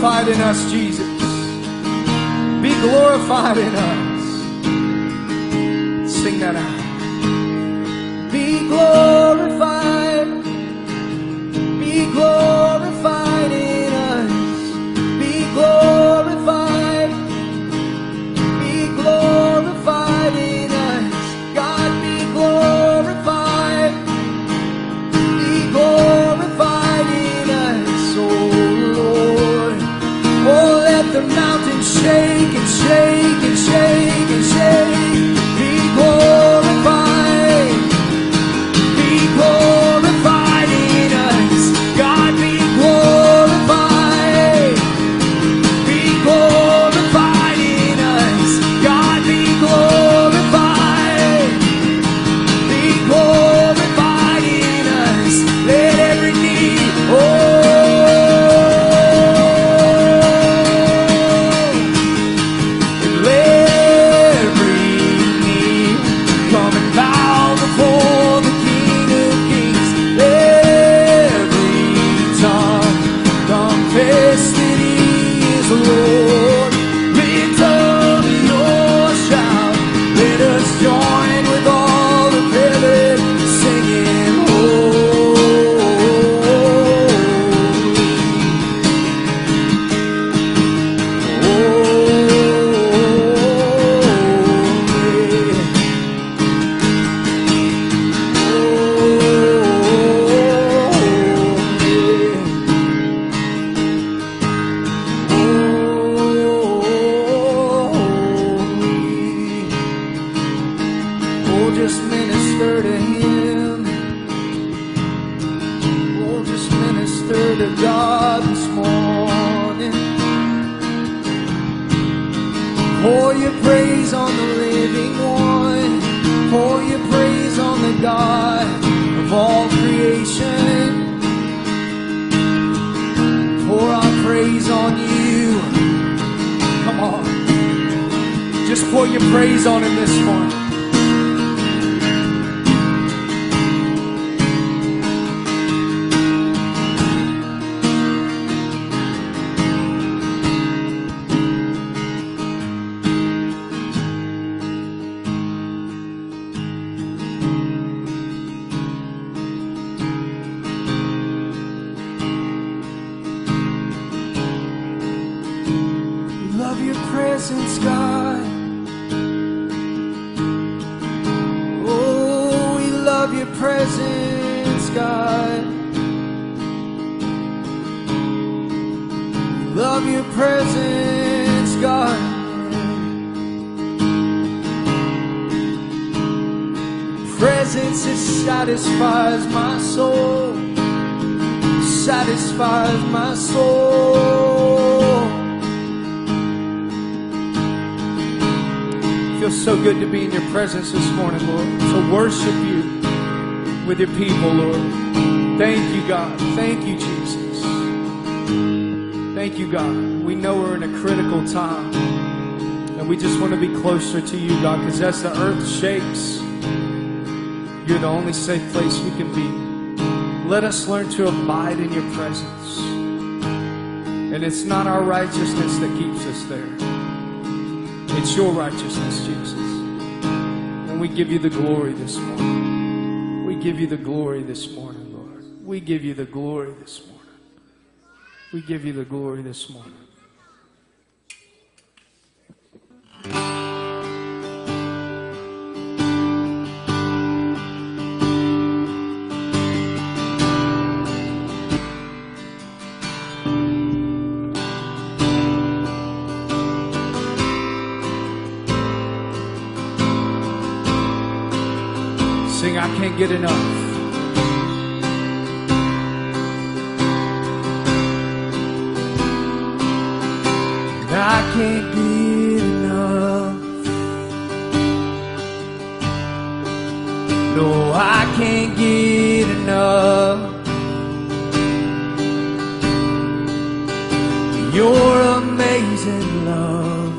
glorified in us, Jesus. Be glorified in us. Sing that out. Be glorified. Be glorified. presence, God. Oh, we love your presence, God. We love your presence, God. presence it satisfies my soul satisfies my soul so good to be in your presence this morning, Lord, to worship you with your people, Lord. Thank you, God. Thank you, Jesus. Thank you, God. We know we're in a critical time, and we just want to be closer to you, God, because as the earth shakes, you're the only safe place we can be. Let us learn to abide in your presence. And it's not our righteousness that keeps us there. It's your righteousness, Jesus. And we give you the glory this morning. We give you the glory this morning, Lord. We give you the glory this morning. We give you the glory this morning. Can't get enough. I can't get enough. No, I can't get enough. Your amazing love.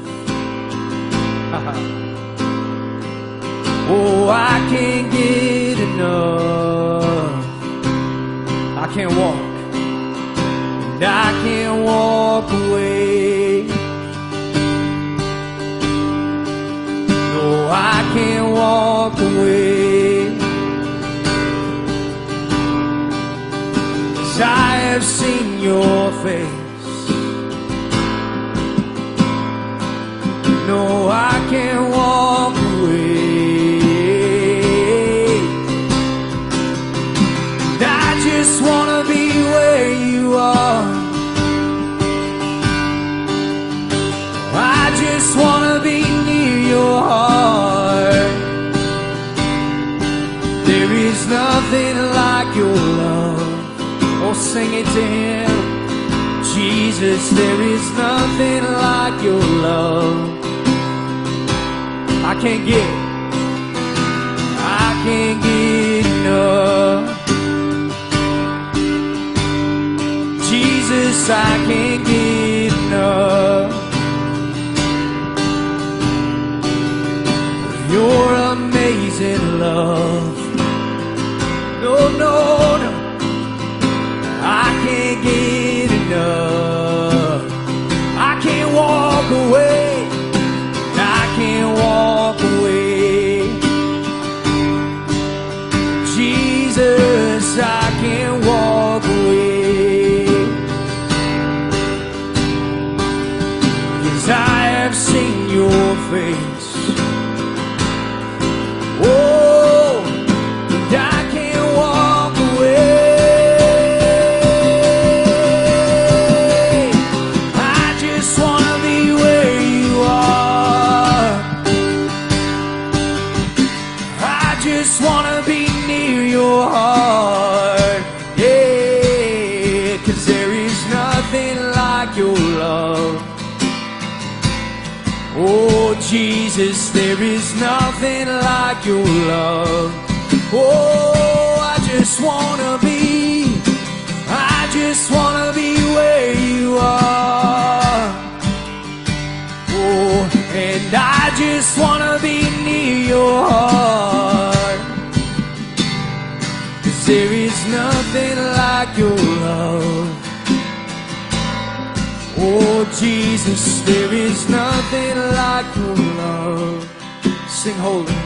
oh, I can't sing it to him. Jesus, there is nothing like your love. I can't get, I can't get enough. Jesus, I can't get enough. Your amazing love. Your nothing like your love. Oh, I just wanna be, I just wanna be where you are. Oh, and I just wanna be near your heart. Cause there is nothing like your love. Oh, Jesus, there is nothing like your love. Sing holy.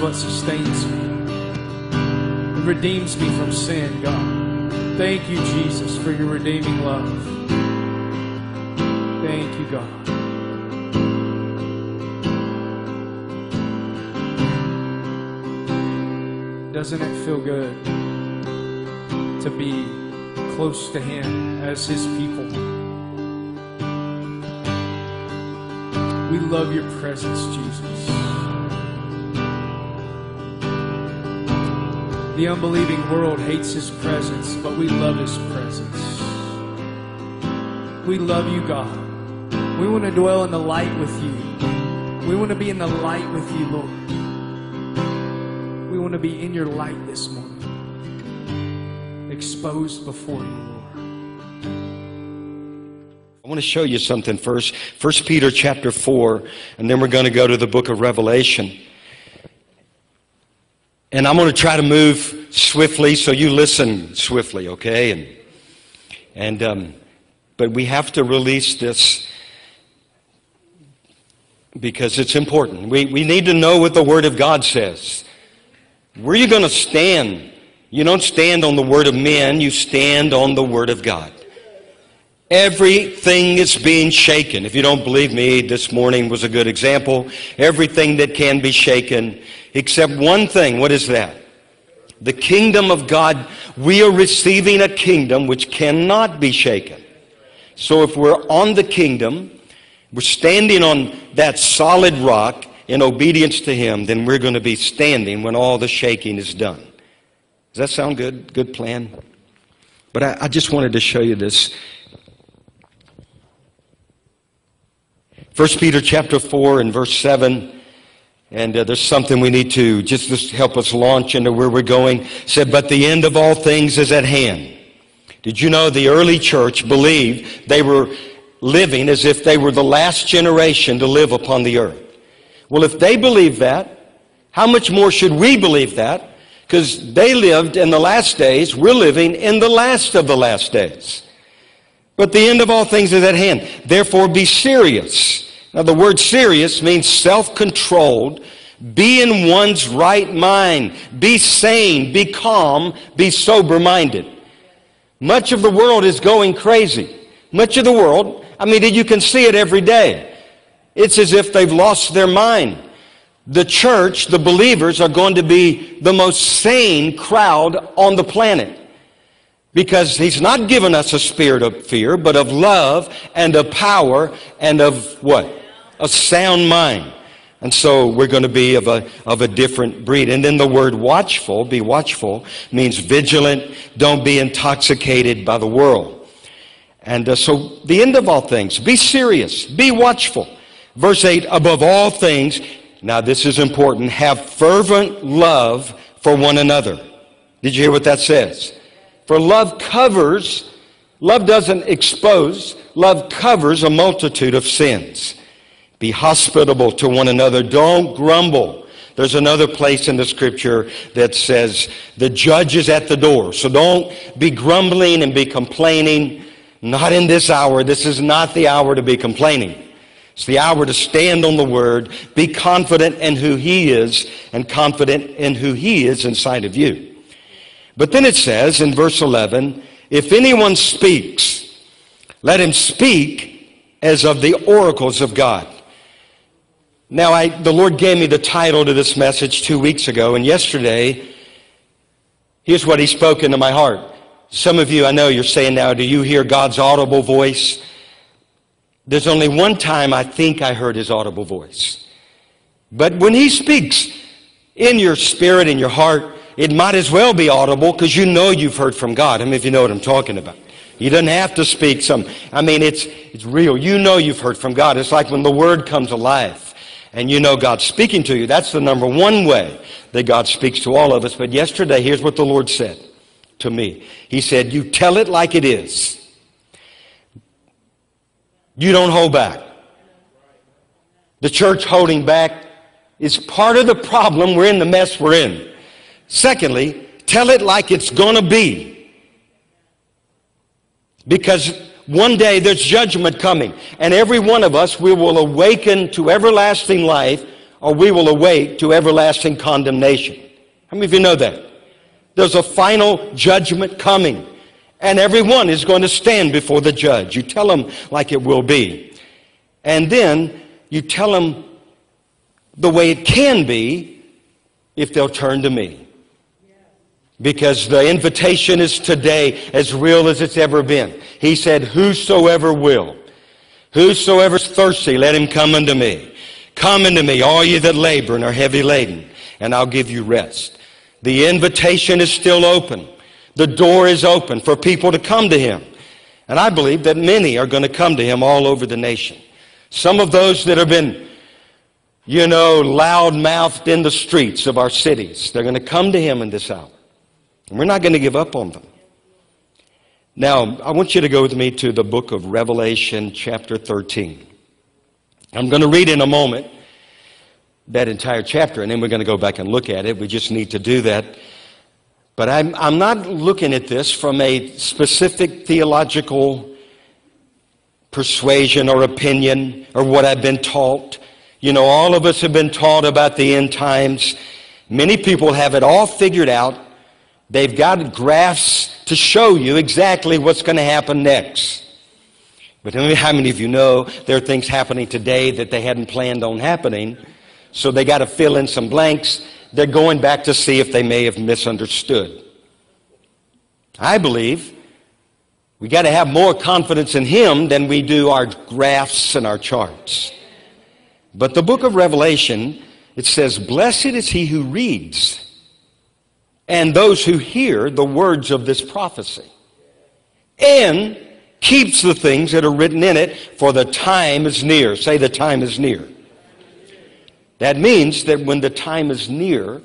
what sustains me and redeems me from sin, God. Thank you, Jesus, for your redeeming love. Thank you, God. Doesn't it feel good to be close to Him as His people? We love your presence, Jesus. The unbelieving world hates his presence, but we love his presence. We love you, God. We want to dwell in the light with you. We want to be in the light with you, Lord. We want to be in your light this morning, exposed before you, I want to show you something first. First Peter chapter 4, and then we're going to go to the book of Revelation. And I'm going to try to move swiftly, so you listen swiftly, okay? And, and um, but we have to release this because it's important. We, we need to know what the Word of God says. Where are you going to stand? You don't stand on the Word of men, you stand on the Word of God. Everything is being shaken. If you don't believe me, this morning was a good example. Everything that can be shaken except one thing. What is that? The kingdom of God. We are receiving a kingdom which cannot be shaken. So if we're on the kingdom, we're standing on that solid rock in obedience to Him, then we're going to be standing when all the shaking is done. Does that sound good? Good plan? But I, I just wanted to show you this. 1 Peter chapter 4 and verse 7. And uh, there's something we need to just, just help us launch into where we're going. said, but the end of all things is at hand. Did you know the early church believed they were living as if they were the last generation to live upon the earth? Well, if they believe that, how much more should we believe that? Because they lived in the last days, we're living in the last of the last days. But the end of all things is at hand. Therefore, be serious. Now, the word serious means self controlled. Be in one's right mind. Be sane. Be calm. Be sober minded. Much of the world is going crazy. Much of the world, I mean, you can see it every day. It's as if they've lost their mind. The church, the believers, are going to be the most sane crowd on the planet. Because he's not given us a spirit of fear, but of love and of power and of what? A sound mind. And so we're going to be of a, of a different breed. And then the word watchful, be watchful, means vigilant. Don't be intoxicated by the world. And uh, so the end of all things, be serious, be watchful. Verse 8, above all things, now this is important, have fervent love for one another. Did you hear what that says? For love covers, love doesn't expose, love covers a multitude of sins. Be hospitable to one another. Don't grumble. There's another place in the scripture that says the judge is at the door. So don't be grumbling and be complaining. Not in this hour. This is not the hour to be complaining. It's the hour to stand on the word, be confident in who he is, and confident in who he is inside of you. But then it says in verse 11, if anyone speaks, let him speak as of the oracles of God. Now, I, the Lord gave me the title to this message two weeks ago, and yesterday, here's what He spoke into my heart. Some of you, I know you're saying now, do you hear God's audible voice? There's only one time I think I heard His audible voice. But when He speaks in your spirit, in your heart, it might as well be audible because you know you've heard from God. I mean, if you know what I'm talking about. You doesn't have to speak some, I mean, it's, it's real. You know you've heard from God. It's like when the Word comes alive and you know God's speaking to you. That's the number one way that God speaks to all of us. But yesterday, here's what the Lord said to me. He said, You tell it like it is. You don't hold back. The church holding back is part of the problem. We're in the mess we're in. Secondly, tell it like it's going to be. Because one day there's judgment coming, and every one of us, we will awaken to everlasting life, or we will awake to everlasting condemnation. How many of you know that? There's a final judgment coming, and everyone is going to stand before the judge. You tell them like it will be. And then you tell them the way it can be if they'll turn to me because the invitation is today as real as it's ever been. He said, Whosoever will, whosoever's thirsty, let him come unto me. Come unto me, all ye that labor and are heavy laden, and I'll give you rest. The invitation is still open. The door is open for people to come to him. And I believe that many are going to come to him all over the nation. Some of those that have been, you know, loud mouthed in the streets of our cities, they're going to come to him in this hour. And we're not going to give up on them. Now, I want you to go with me to the book of Revelation, chapter 13. I'm going to read in a moment that entire chapter, and then we're going to go back and look at it. We just need to do that. But I'm, I'm not looking at this from a specific theological persuasion or opinion or what I've been taught. You know, all of us have been taught about the end times. Many people have it all figured out. They've got graphs to show you exactly what's going to happen next. But how many of you know there are things happening today that they hadn't planned on happening? So they got to fill in some blanks. They're going back to see if they may have misunderstood. I believe we got to have more confidence in Him than we do our graphs and our charts. But the book of Revelation, it says, Blessed is he who reads and those who hear the words of this prophecy and keeps the things that are written in it, for the time is near. Say, the time is near. That means that when the time is near,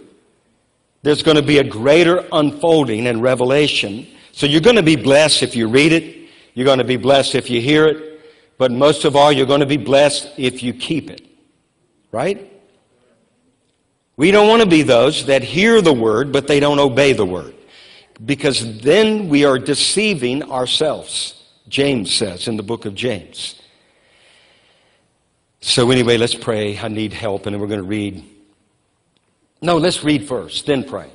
there's going to be a greater unfolding and revelation. So you're going to be blessed if you read it. You're going to be blessed if you hear it. But most of all, you're going to be blessed if you keep it. Right? We don't want to be those that hear the word, but they don't obey the word. Because then we are deceiving ourselves, James says in the book of James. So, anyway, let's pray. I need help, and then we're going to read. No, let's read first, then pray.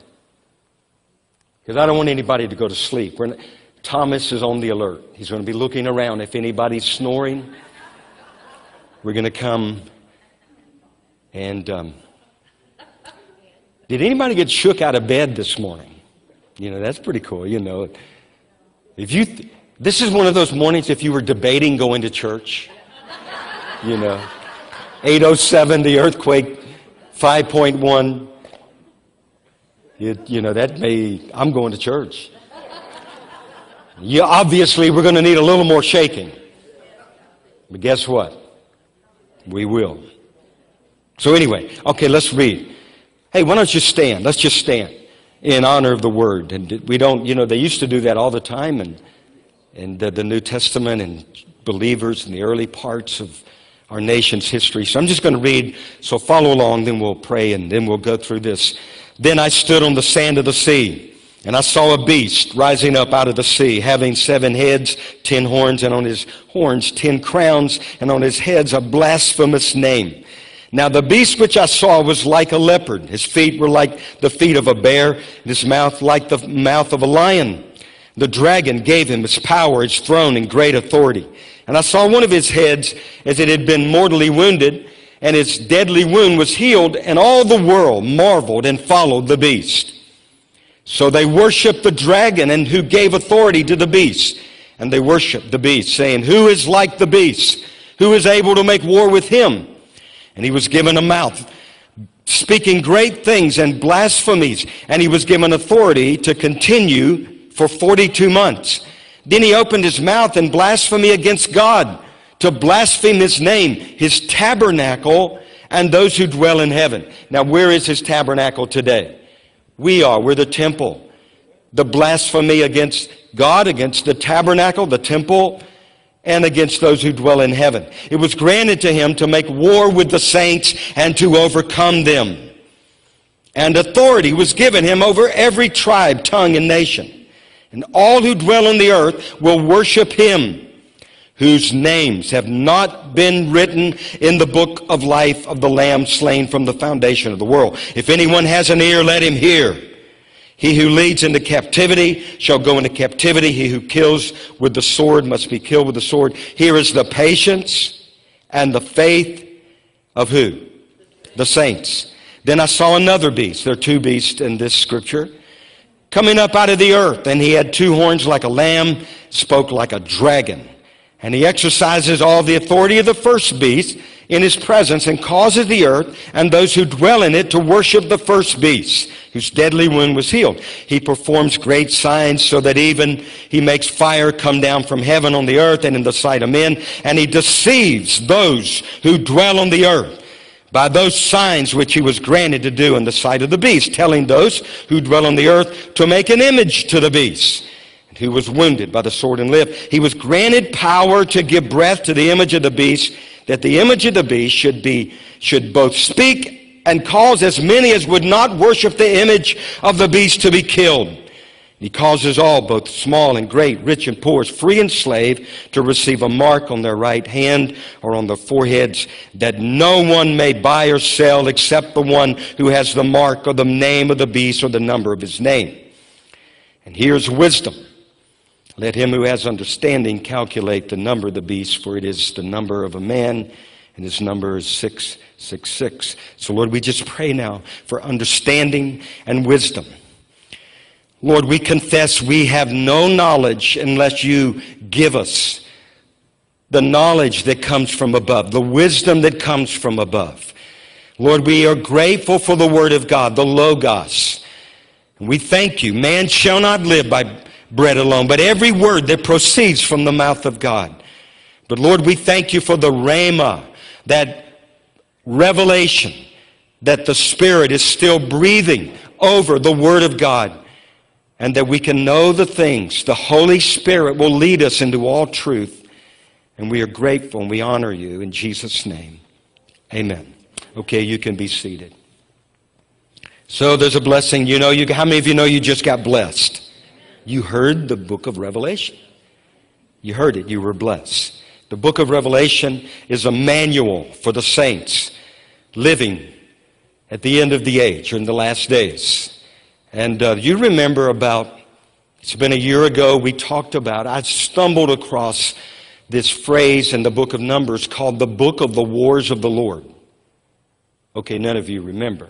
Because I don't want anybody to go to sleep. Not, Thomas is on the alert. He's going to be looking around. If anybody's snoring, we're going to come and. Um, did anybody get shook out of bed this morning? You know, that's pretty cool, you know. If you, th- this is one of those mornings if you were debating going to church, you know. 807, the earthquake, 5.1. You, you know, that may, I'm going to church. You, obviously, we're going to need a little more shaking. But guess what? We will. So, anyway, okay, let's read. Hey, why don't you stand? Let's just stand in honor of the word. And we don't, you know, they used to do that all the time and in the, the New Testament and believers in the early parts of our nation's history. So I'm just going to read, so follow along, then we'll pray and then we'll go through this. Then I stood on the sand of the sea, and I saw a beast rising up out of the sea, having seven heads, ten horns, and on his horns ten crowns, and on his heads a blasphemous name. Now the beast which I saw was like a leopard. His feet were like the feet of a bear, and his mouth like the mouth of a lion. The dragon gave him his power, his throne, and great authority. And I saw one of his heads as it had been mortally wounded, and its deadly wound was healed, and all the world marveled and followed the beast. So they worshiped the dragon and who gave authority to the beast. And they worshiped the beast, saying, Who is like the beast? Who is able to make war with him? And he was given a mouth speaking great things and blasphemies. And he was given authority to continue for 42 months. Then he opened his mouth in blasphemy against God to blaspheme his name, his tabernacle, and those who dwell in heaven. Now, where is his tabernacle today? We are. We're the temple. The blasphemy against God, against the tabernacle, the temple, and against those who dwell in heaven. It was granted to him to make war with the saints and to overcome them. And authority was given him over every tribe, tongue, and nation. And all who dwell on the earth will worship him, whose names have not been written in the book of life of the Lamb slain from the foundation of the world. If anyone has an ear, let him hear. He who leads into captivity shall go into captivity. He who kills with the sword must be killed with the sword. Here is the patience and the faith of who? The saints. Then I saw another beast. There are two beasts in this scripture. Coming up out of the earth, and he had two horns like a lamb, spoke like a dragon. And he exercises all the authority of the first beast in his presence and causes the earth and those who dwell in it to worship the first beast whose deadly wound was healed. He performs great signs so that even he makes fire come down from heaven on the earth and in the sight of men and he deceives those who dwell on the earth by those signs which he was granted to do in the sight of the beast, telling those who dwell on the earth to make an image to the beast who was wounded by the sword and lived. He was granted power to give breath to the image of the beast that the image of the beast should be should both speak and cause as many as would not worship the image of the beast to be killed. He causes all, both small and great, rich and poor, free and slave, to receive a mark on their right hand or on their foreheads, that no one may buy or sell except the one who has the mark or the name of the beast or the number of his name. And here's wisdom. Let him who has understanding calculate the number of the beast, for it is the number of a man, and his number is 666. So, Lord, we just pray now for understanding and wisdom. Lord, we confess we have no knowledge unless you give us the knowledge that comes from above, the wisdom that comes from above. Lord, we are grateful for the Word of God, the Logos. We thank you. Man shall not live by bread alone, but every word that proceeds from the mouth of God. But Lord, we thank you for the Rhema, that revelation that the Spirit is still breathing over the Word of God and that we can know the things. The Holy Spirit will lead us into all truth. And we are grateful and we honor you in Jesus' name. Amen. Okay, you can be seated. So there's a blessing. You know, you, how many of you know you just got blessed? You heard the book of Revelation. You heard it, you were blessed. The book of Revelation is a manual for the saints living at the end of the age or in the last days. And uh, you remember about, it's been a year ago, we talked about, I stumbled across this phrase in the book of Numbers called the book of the wars of the Lord. Okay, none of you remember.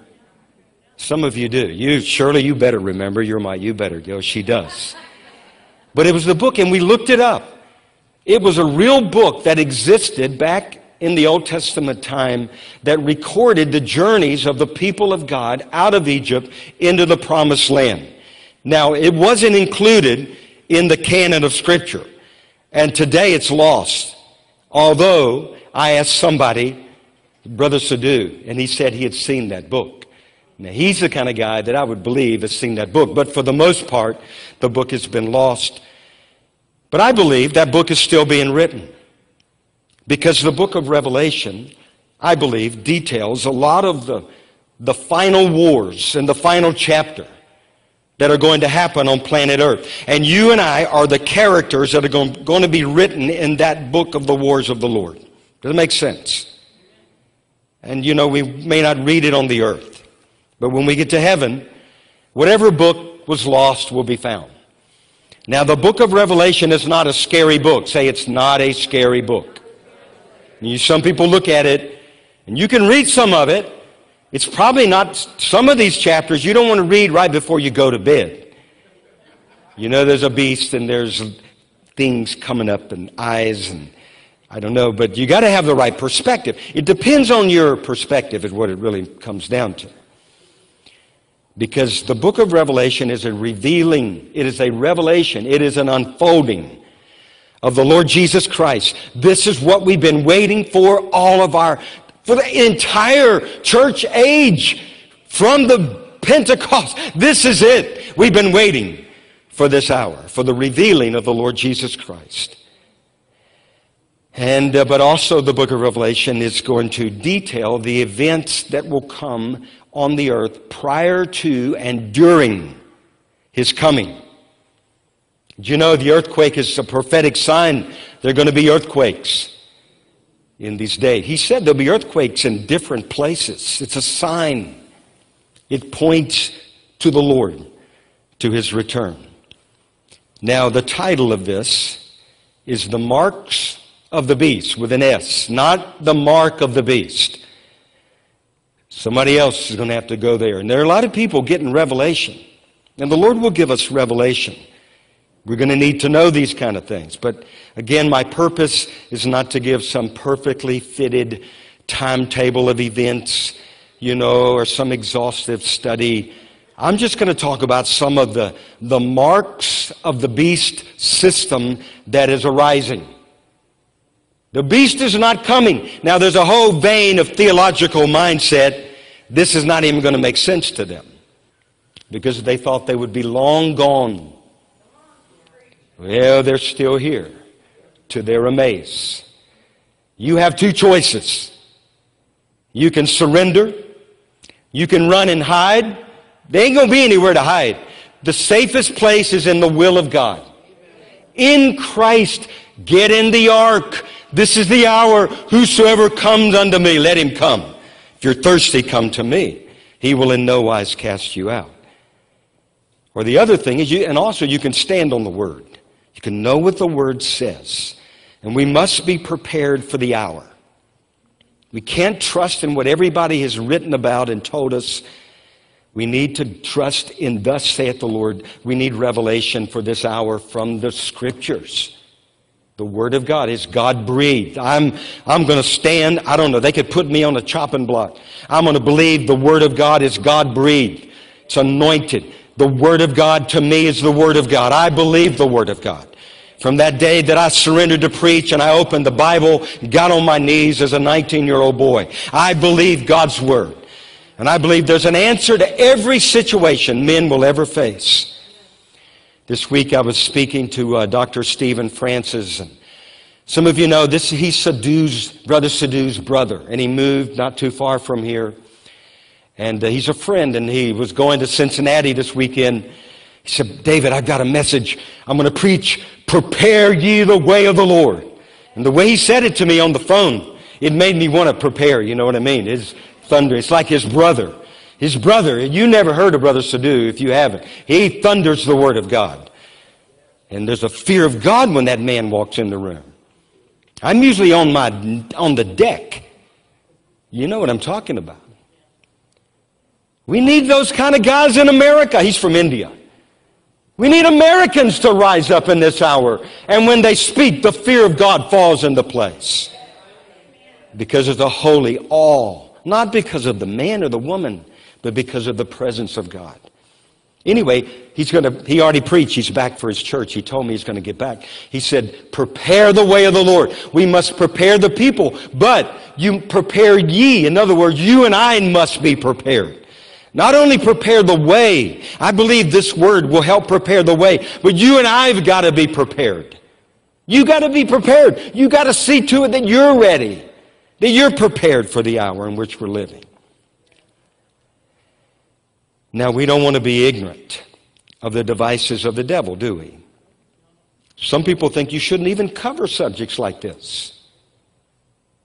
Some of you do. You, surely you better remember. You're my, you better go. She does. But it was the book, and we looked it up. It was a real book that existed back in the Old Testament time that recorded the journeys of the people of God out of Egypt into the promised land. Now, it wasn't included in the canon of Scripture, and today it's lost. Although I asked somebody, Brother Sadhu, and he said he had seen that book. Now, he's the kind of guy that I would believe has seen that book, but for the most part, the book has been lost. But I believe that book is still being written. Because the book of Revelation, I believe, details a lot of the, the final wars and the final chapter that are going to happen on planet Earth. And you and I are the characters that are going, going to be written in that book of the wars of the Lord. Does it make sense? And you know, we may not read it on the earth, but when we get to heaven, whatever book was lost will be found. Now, the book of Revelation is not a scary book. Say it's not a scary book. You, some people look at it, and you can read some of it. It's probably not, some of these chapters you don't want to read right before you go to bed. You know, there's a beast and there's things coming up and eyes and I don't know, but you got to have the right perspective. It depends on your perspective, is what it really comes down to. Because the book of Revelation is a revealing, it is a revelation, it is an unfolding of the Lord Jesus Christ. This is what we've been waiting for all of our, for the entire church age from the Pentecost. This is it. We've been waiting for this hour, for the revealing of the Lord Jesus Christ. And, uh, but also the book of Revelation is going to detail the events that will come on the earth prior to and during his coming. Do you know the earthquake is a prophetic sign? There are going to be earthquakes in these days. He said there'll be earthquakes in different places. It's a sign. It points to the Lord, to his return. Now, the title of this is The Marks of the Beast with an S, not the mark of the beast. Somebody else is going to have to go there. And there are a lot of people getting revelation. And the Lord will give us revelation. We're going to need to know these kind of things. But again, my purpose is not to give some perfectly fitted timetable of events, you know, or some exhaustive study. I'm just going to talk about some of the, the marks of the beast system that is arising. The beast is not coming. Now, there's a whole vein of theological mindset. This is not even going to make sense to them because they thought they would be long gone well, they're still here to their amaze. You have two choices. You can surrender. You can run and hide. They ain't going to be anywhere to hide. The safest place is in the will of God. In Christ, get in the ark. This is the hour. Whosoever comes unto me, let him come. If you're thirsty, come to me. He will in no wise cast you out. Or the other thing is, you, and also you can stand on the word. You can know what the word says. And we must be prepared for the hour. We can't trust in what everybody has written about and told us. We need to trust in thus saith the Lord. We need revelation for this hour from the scriptures. The Word of God is God breathed. I'm, I'm going to stand. I don't know. They could put me on a chopping block. I'm going to believe the Word of God is God breathed. It's anointed. The Word of God to me is the Word of God. I believe the Word of God. From that day that I surrendered to preach and I opened the Bible, got on my knees as a 19 year old boy, I believe God's Word. And I believe there's an answer to every situation men will ever face. This week I was speaking to uh, Dr. Stephen Francis. And some of you know this, he's Sadhu's, Brother Sadhu's brother, and he moved not too far from here. And uh, he's a friend, and he was going to Cincinnati this weekend. He said, David, I've got a message. I'm going to preach, prepare ye the way of the Lord. And the way he said it to me on the phone, it made me want to prepare, you know what I mean? It's thunder. It's like his brother. His brother, you never heard of Brother Sadhu if you haven't. He thunders the Word of God. And there's a fear of God when that man walks in the room. I'm usually on my, on the deck. You know what I'm talking about. We need those kind of guys in America. He's from India. We need Americans to rise up in this hour. And when they speak, the fear of God falls into place. Because of the holy awe. Not because of the man or the woman, but because of the presence of God. Anyway, he's going to, he already preached. He's back for his church. He told me he's going to get back. He said, prepare the way of the Lord. We must prepare the people, but you prepare ye. In other words, you and I must be prepared. Not only prepare the way, I believe this word will help prepare the way, but you and I have got to be prepared. You got to be prepared. You got to see to it that you're ready, that you're prepared for the hour in which we're living. Now, we don't want to be ignorant of the devices of the devil, do we? Some people think you shouldn't even cover subjects like this.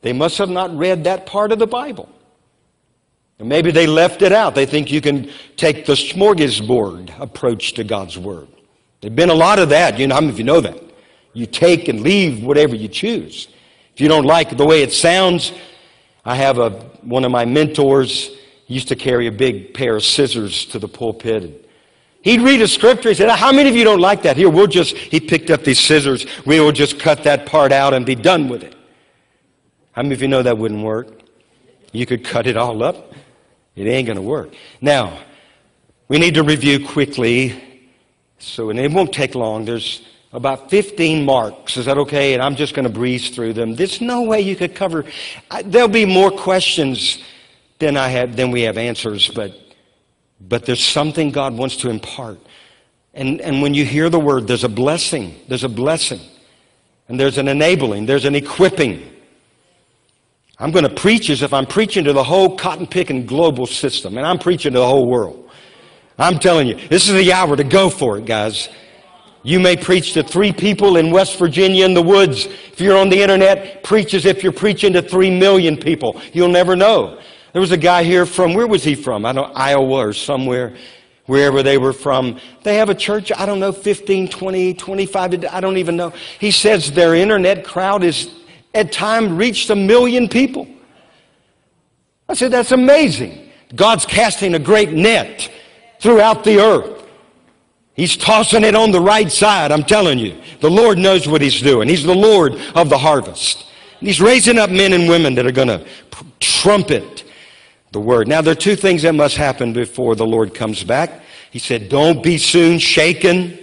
They must have not read that part of the Bible. And maybe they left it out. They think you can take the smorgasbord approach to God's Word. There's been a lot of that. You know, of you know that? You take and leave whatever you choose. If you don't like the way it sounds, I have a, one of my mentors used to carry a big pair of scissors to the pulpit. And he'd read a scripture. He said, How many of you don't like that? Here, we'll just, he picked up these scissors. We will just cut that part out and be done with it. How many of you know that wouldn't work? You could cut it all up. It ain't going to work. Now, we need to review quickly. So, and it won't take long. There's about 15 marks. Is that okay? And I'm just going to breeze through them. There's no way you could cover. There'll be more questions than I have, than we have answers, but, but there's something God wants to impart. And, and when you hear the word, there's a blessing. There's a blessing. And there's an enabling. There's an equipping. I'm going to preach as if I'm preaching to the whole cotton picking global system, and I'm preaching to the whole world. I'm telling you, this is the hour to go for it, guys. You may preach to three people in West Virginia in the woods. If you're on the internet, preach as if you're preaching to three million people. You'll never know. There was a guy here from, where was he from? I don't know, Iowa or somewhere, wherever they were from. They have a church, I don't know, 15, 20, 25, I don't even know. He says their internet crowd is at times reached a million people. I said, that's amazing. God's casting a great net throughout the earth. He's tossing it on the right side, I'm telling you. The Lord knows what He's doing. He's the Lord of the harvest. He's raising up men and women that are going to trumpet the word. Now, there are two things that must happen before the Lord comes back. He said, Don't be soon shaken.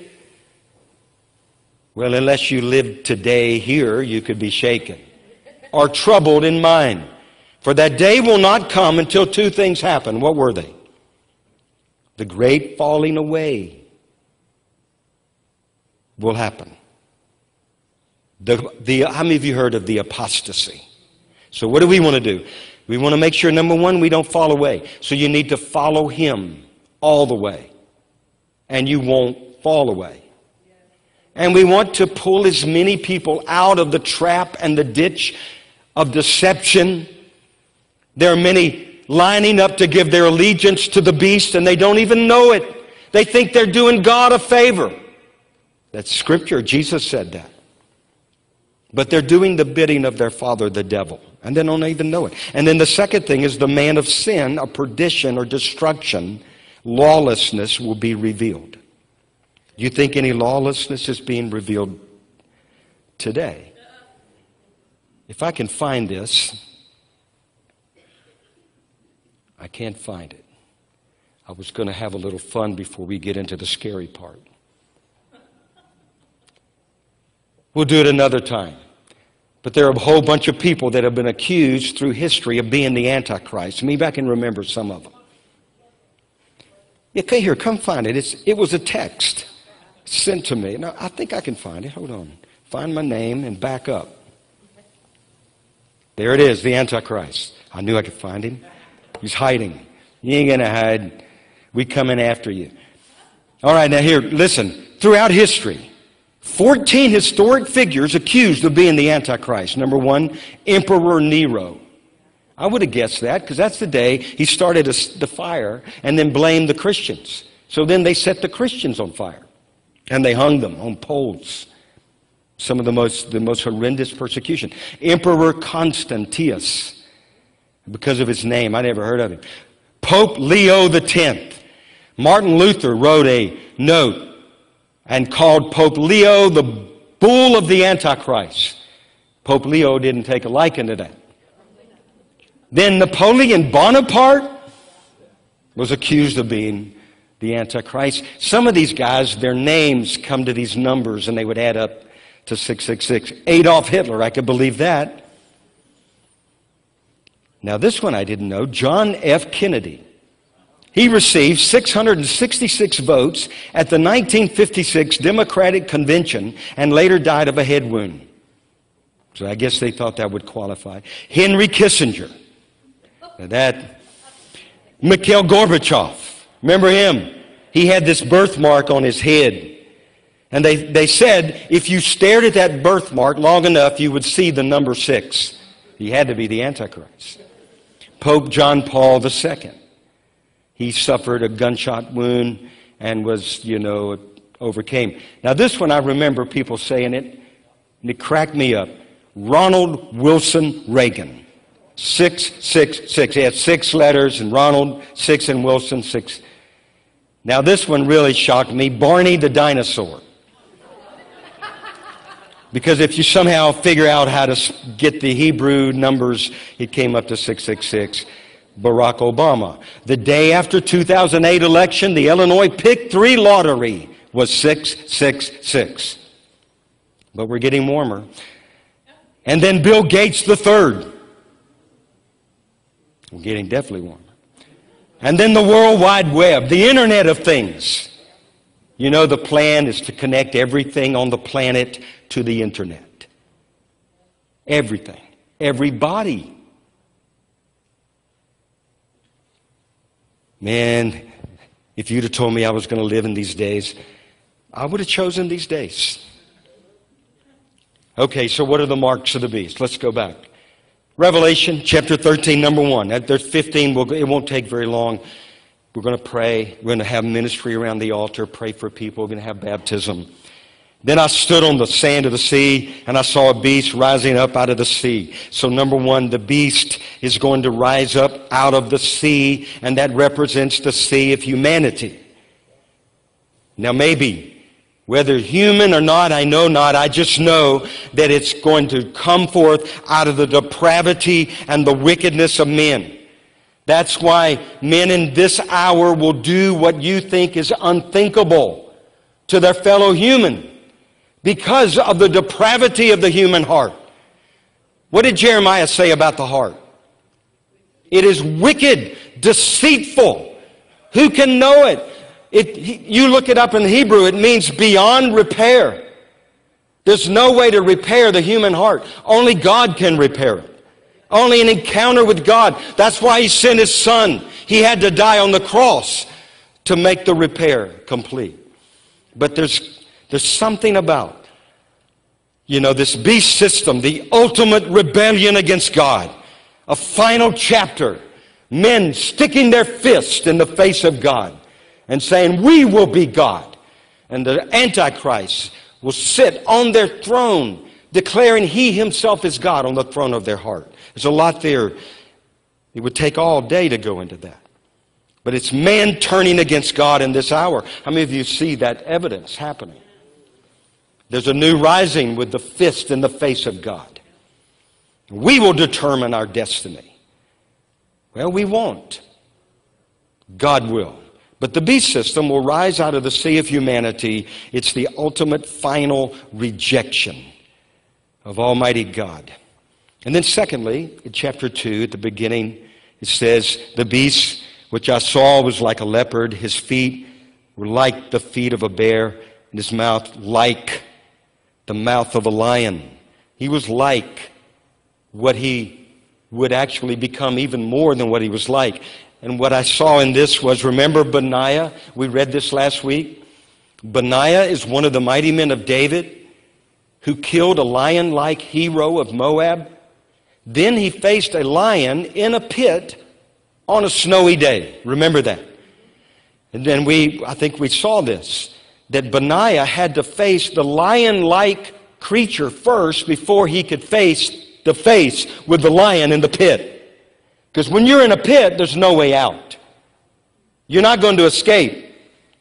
Well, unless you live today here, you could be shaken or troubled in mind. For that day will not come until two things happen. What were they? The great falling away will happen. The, the, how many of you heard of the apostasy? So, what do we want to do? We want to make sure, number one, we don't fall away. So, you need to follow Him all the way and you won't fall away. And we want to pull as many people out of the trap and the ditch of deception. There are many lining up to give their allegiance to the beast and they don't even know it. They think they're doing God a favor. That's scripture. Jesus said that. But they're doing the bidding of their father, the devil, and they don't even know it. And then the second thing is the man of sin, a perdition or destruction, lawlessness will be revealed. Do you think any lawlessness is being revealed today? If I can find this, I can't find it. I was going to have a little fun before we get into the scary part. We'll do it another time. But there are a whole bunch of people that have been accused through history of being the Antichrist. Maybe I can remember some of them. Okay, here, come find it. It's, it was a text sent to me. Now, I think I can find it. Hold on. Find my name and back up. There it is, the Antichrist. I knew I could find him. He's hiding. You ain't going to hide. We coming after you. All right, now here, listen. Throughout history, 14 historic figures accused of being the Antichrist. Number one, Emperor Nero. I would have guessed that because that's the day he started the fire and then blamed the Christians. So then they set the Christians on fire and they hung them on poles. Some of the most, the most horrendous persecution. Emperor Constantius, because of his name, I never heard of him. Pope Leo X. Martin Luther wrote a note and called Pope Leo the bull of the Antichrist. Pope Leo didn't take a liking to that. Then Napoleon Bonaparte was accused of being the Antichrist. Some of these guys, their names come to these numbers and they would add up to 666. Adolf Hitler, I could believe that. Now, this one I didn't know. John F. Kennedy he received 666 votes at the 1956 Democratic Convention and later died of a head wound. So I guess they thought that would qualify. Henry Kissinger. That. Mikhail Gorbachev. Remember him? He had this birthmark on his head. And they, they said if you stared at that birthmark long enough, you would see the number six. He had to be the Antichrist. Pope John Paul II. He suffered a gunshot wound and was, you know, overcame. Now, this one I remember people saying it, and it cracked me up. Ronald Wilson Reagan. 666. He had six letters, and Ronald, six, and Wilson, six. Now, this one really shocked me. Barney the dinosaur. Because if you somehow figure out how to get the Hebrew numbers, it came up to 666. Barack Obama. The day after 2008 election, the Illinois Pick 3 lottery was 666. But we're getting warmer. And then Bill Gates the third. We're getting definitely warmer. And then the World Wide Web, the Internet of Things. You know, the plan is to connect everything on the planet to the Internet. Everything. Everybody. Man, if you'd have told me I was going to live in these days, I would have chosen these days. Okay, so what are the marks of the beast? Let's go back. Revelation chapter 13, number 1. There's 15, it won't take very long. We're going to pray. We're going to have ministry around the altar, pray for people. We're going to have baptism. Then I stood on the sand of the sea and I saw a beast rising up out of the sea. So number one, the beast is going to rise up out of the sea and that represents the sea of humanity. Now maybe, whether human or not, I know not. I just know that it's going to come forth out of the depravity and the wickedness of men. That's why men in this hour will do what you think is unthinkable to their fellow human because of the depravity of the human heart. What did Jeremiah say about the heart? It is wicked, deceitful. Who can know it? it? You look it up in Hebrew, it means beyond repair. There's no way to repair the human heart. Only God can repair it. Only an encounter with God. That's why He sent His Son. He had to die on the cross to make the repair complete. But there's, there's something about, you know, this beast system, the ultimate rebellion against God, a final chapter, men sticking their fist in the face of God and saying, We will be God. And the Antichrist will sit on their throne, declaring he himself is God on the throne of their heart. There's a lot there. It would take all day to go into that. But it's man turning against God in this hour. How many of you see that evidence happening? There's a new rising with the fist in the face of God. We will determine our destiny. Well, we won't. God will. But the beast system will rise out of the sea of humanity. It's the ultimate final rejection of Almighty God. And then, secondly, in chapter 2, at the beginning, it says, The beast which I saw was like a leopard. His feet were like the feet of a bear, and his mouth like the mouth of a lion. He was like what he would actually become even more than what he was like. And what I saw in this was remember Benaiah? We read this last week. Benaiah is one of the mighty men of David who killed a lion like hero of Moab. Then he faced a lion in a pit on a snowy day. Remember that. And then we, I think we saw this, that Benaiah had to face the lion like creature first before he could face the face with the lion in the pit. Because when you're in a pit, there's no way out. You're not going to escape.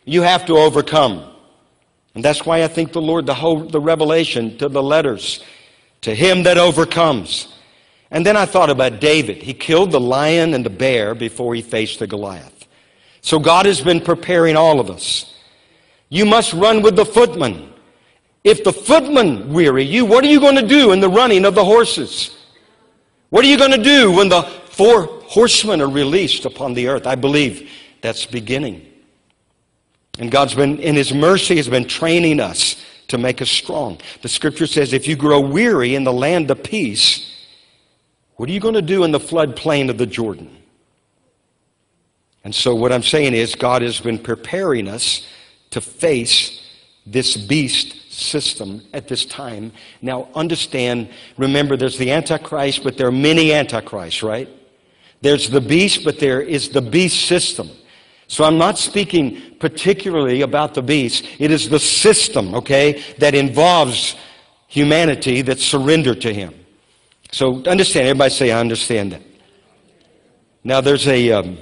You have to overcome. And that's why I think the Lord, the whole the revelation to the letters, to him that overcomes. And then I thought about David. He killed the lion and the bear before he faced the Goliath. So God has been preparing all of us. You must run with the footman. If the footman weary you, what are you going to do in the running of the horses? What are you going to do when the four horsemen are released upon the earth? I believe that's beginning. And God's been, in His mercy, has been training us to make us strong. The scripture says, if you grow weary in the land of peace, what are you going to do in the floodplain of the Jordan? And so, what I'm saying is, God has been preparing us to face this beast system at this time. Now, understand, remember, there's the Antichrist, but there are many Antichrists, right? There's the beast, but there is the beast system. So I'm not speaking particularly about the beast. It is the system, okay, that involves humanity that surrendered to him. So understand, everybody say, I understand that. Now there's a. Um,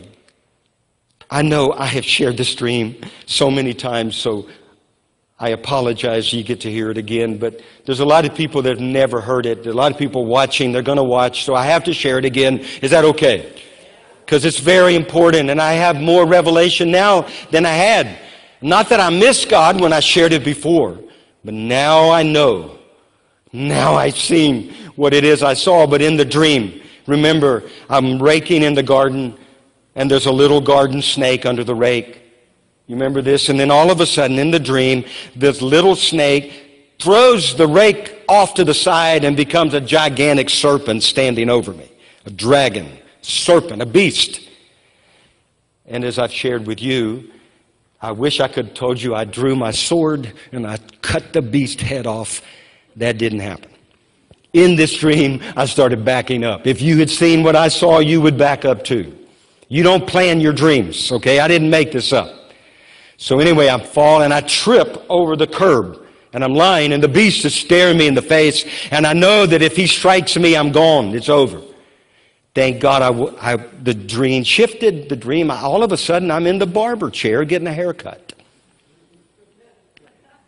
I know I have shared this dream so many times, so I apologize you get to hear it again, but there's a lot of people that have never heard it. A lot of people watching, they're going to watch, so I have to share it again. Is that okay? Because it's very important, and I have more revelation now than I had. Not that I missed God when I shared it before, but now I know. Now I've seen what it is I saw, but in the dream, remember, I'm raking in the garden, and there's a little garden snake under the rake. You remember this? And then all of a sudden, in the dream, this little snake throws the rake off to the side and becomes a gigantic serpent standing over me. A dragon, serpent, a beast. And as I've shared with you, I wish I could have told you I drew my sword and I cut the beast head off. That didn't happen in this dream, I started backing up. If you had seen what I saw, you would back up too. You don't plan your dreams, okay? I didn't make this up. So anyway, I fall and I trip over the curb and I'm lying and the beast is staring me in the face and I know that if he strikes me, I'm gone. It's over. Thank God I, I the dream shifted, the dream. I, All of a sudden, I'm in the barber chair getting a haircut.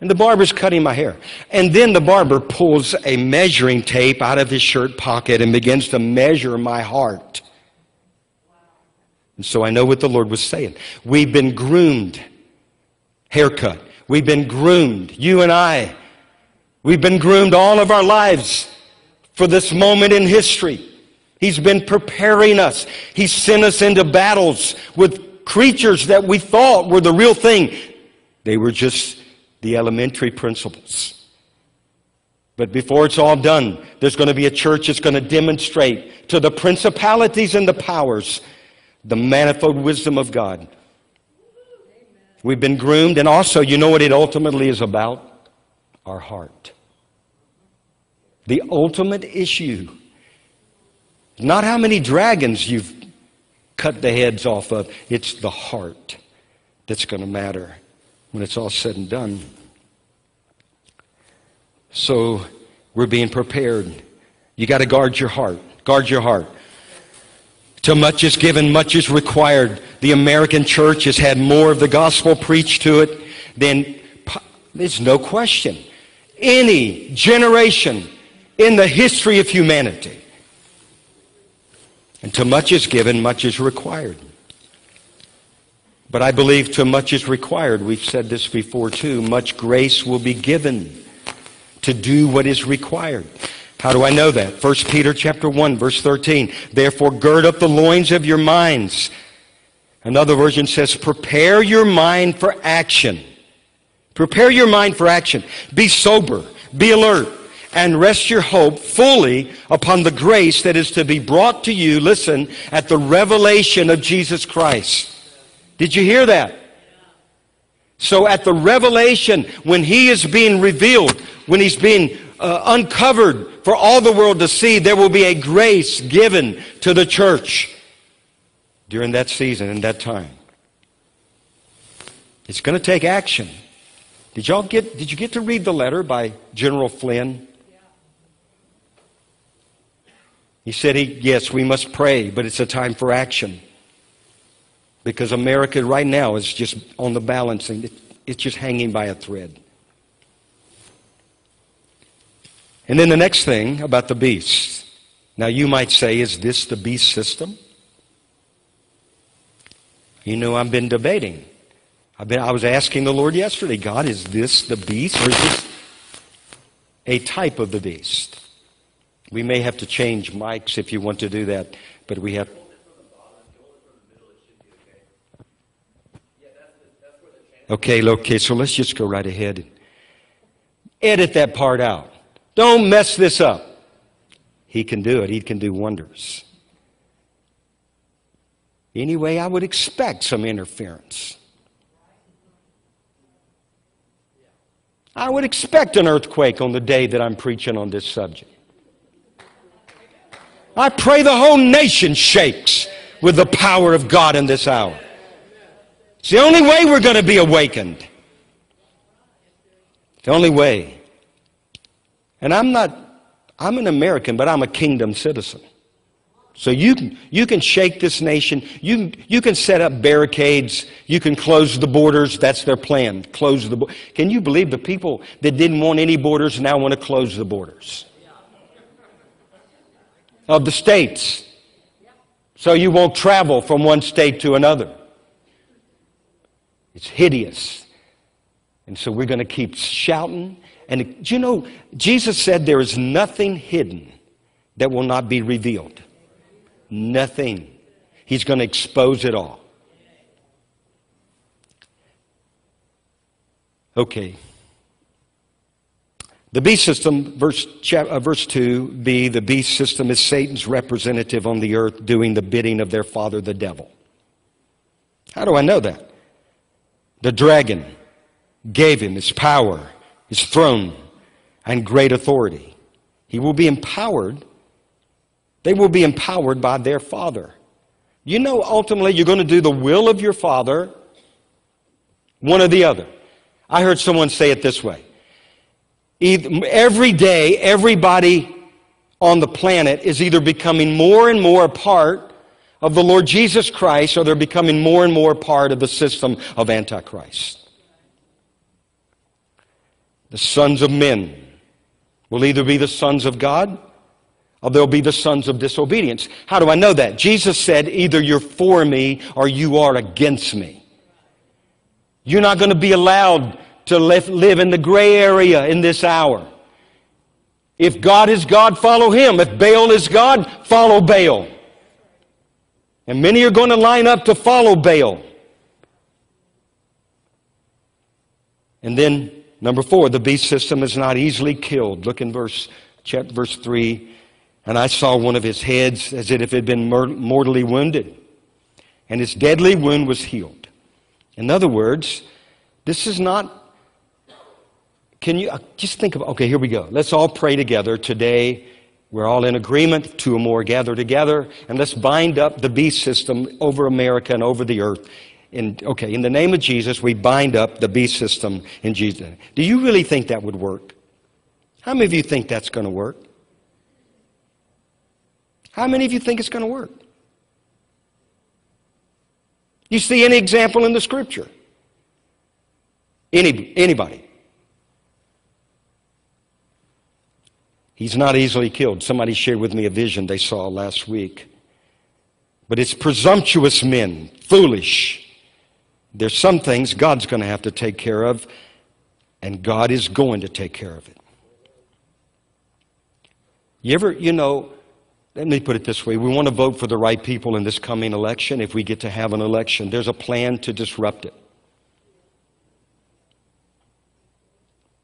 And the barber's cutting my hair. And then the barber pulls a measuring tape out of his shirt pocket and begins to measure my heart. And so I know what the Lord was saying. We've been groomed. Haircut. We've been groomed. You and I. We've been groomed all of our lives for this moment in history. He's been preparing us. He sent us into battles with creatures that we thought were the real thing. They were just the elementary principles. But before it's all done, there's going to be a church that's going to demonstrate to the principalities and the powers the manifold wisdom of God. We've been groomed, and also, you know what it ultimately is about? Our heart. The ultimate issue. Not how many dragons you've cut the heads off of, it's the heart that's going to matter when it's all said and done. So we're being prepared. You got to guard your heart. Guard your heart. To much is given, much is required. The American church has had more of the gospel preached to it than, there's no question, any generation in the history of humanity. And to much is given, much is required. But I believe to much is required. We've said this before too. Much grace will be given to do what is required. How do I know that? 1 Peter chapter 1 verse 13. Therefore gird up the loins of your minds. Another version says prepare your mind for action. Prepare your mind for action. Be sober. Be alert. And rest your hope fully upon the grace that is to be brought to you, listen, at the revelation of Jesus Christ. Did you hear that? So at the revelation, when He is being revealed, when He's being uh, uncovered for all the world to see, there will be a grace given to the church during that season and that time. It's going to take action. Did y'all get, did you get to read the letter by General Flynn? He said, he, yes, we must pray, but it's a time for action. Because America right now is just on the balancing. It's just hanging by a thread. And then the next thing about the beast. Now you might say, is this the beast system? You know, I've been debating. I've been, I was asking the Lord yesterday, God, is this the beast or is this a type of the beast? We may have to change mics if you want to do that, but we have. Okay, okay, so let's just go right ahead and edit that part out. Don't mess this up. He can do it, He can do wonders. Anyway, I would expect some interference. I would expect an earthquake on the day that I'm preaching on this subject. I pray the whole nation shakes with the power of God in this hour. It's the only way we're going to be awakened. The only way. And I'm not, I'm an American, but I'm a kingdom citizen. So you can, you can shake this nation. You, you can set up barricades. You can close the borders. That's their plan. Close the borders. Can you believe the people that didn't want any borders now want to close the borders? Of the states. So you won't travel from one state to another. It's hideous. And so we're going to keep shouting and you know, Jesus said there is nothing hidden that will not be revealed. Nothing. He's going to expose it all. Okay. The beast system, verse, uh, verse 2b, the beast system is Satan's representative on the earth doing the bidding of their father, the devil. How do I know that? The dragon gave him his power his throne and great authority. He will be empowered. They will be empowered by their Father. You know, ultimately, you're going to do the will of your Father, one or the other. I heard someone say it this way Every day, everybody on the planet is either becoming more and more a part of the Lord Jesus Christ or they're becoming more and more part of the system of Antichrist the sons of men will either be the sons of God or they'll be the sons of disobedience. How do I know that? Jesus said, either you're for me or you are against me. You're not going to be allowed to live in the gray area in this hour. If God is God, follow Him. If Baal is God, follow Baal. And many are going to line up to follow Baal. And then Number four, the beast system is not easily killed. Look in verse, chapter, verse 3. And I saw one of his heads as if it had been mortally wounded, and his deadly wound was healed. In other words, this is not. Can you uh, just think of, okay, here we go. Let's all pray together today. We're all in agreement, two or more gather together, and let's bind up the beast system over America and over the earth. In, okay, in the name of Jesus, we bind up the beast system in Jesus' name. Do you really think that would work? How many of you think that's going to work? How many of you think it's going to work? You see any example in the scripture? Any, anybody? He's not easily killed. Somebody shared with me a vision they saw last week. But it's presumptuous men, foolish. There's some things God's going to have to take care of, and God is going to take care of it. You ever, you know, let me put it this way. We want to vote for the right people in this coming election if we get to have an election. There's a plan to disrupt it.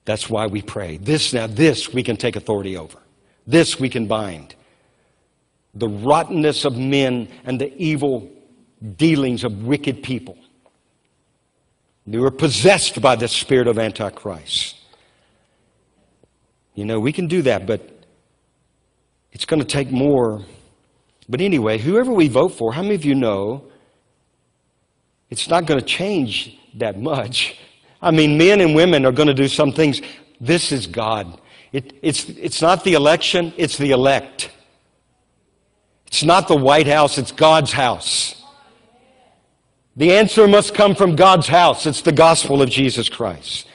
That's why we pray. This now, this we can take authority over. This we can bind. The rottenness of men and the evil dealings of wicked people. They were possessed by the spirit of Antichrist. You know, we can do that, but it's going to take more. But anyway, whoever we vote for, how many of you know it's not going to change that much? I mean, men and women are going to do some things. This is God. It, it's, it's not the election, it's the elect. It's not the White House, it's God's house. The answer must come from God's house. It's the gospel of Jesus Christ.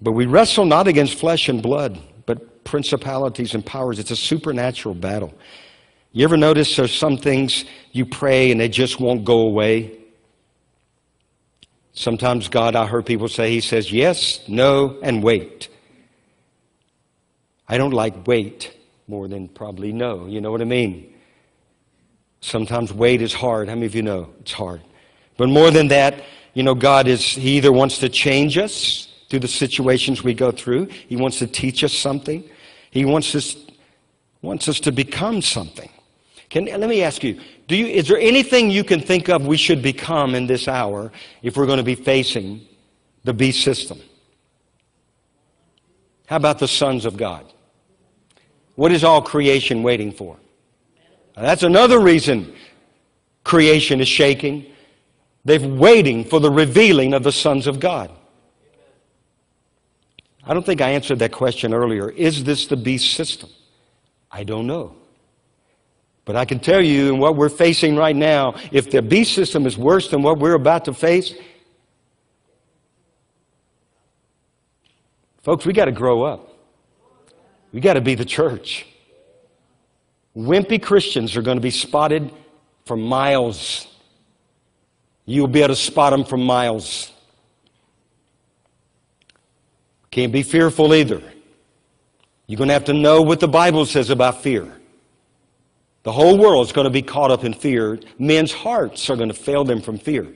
But we wrestle not against flesh and blood, but principalities and powers. It's a supernatural battle. You ever notice there's some things you pray and they just won't go away? Sometimes God, I heard people say, He says yes, no, and wait. I don't like wait more than probably no. You know what I mean? Sometimes wait is hard. How many of you know it's hard? But more than that, you know, God is, He either wants to change us through the situations we go through, He wants to teach us something, he wants us, wants us to become something. Can, let me ask you, do you, is there anything you can think of we should become in this hour if we're going to be facing the beast system? How about the sons of God? What is all creation waiting for? That's another reason creation is shaking. They're waiting for the revealing of the sons of God. I don't think I answered that question earlier. Is this the beast system? I don't know. But I can tell you in what we're facing right now, if the beast system is worse than what we're about to face, folks, we got to grow up. We got to be the church. Wimpy Christians are going to be spotted for miles. You'll be able to spot them from miles. Can't be fearful either. You're going to have to know what the Bible says about fear. The whole world is going to be caught up in fear. Men's hearts are going to fail them from fear.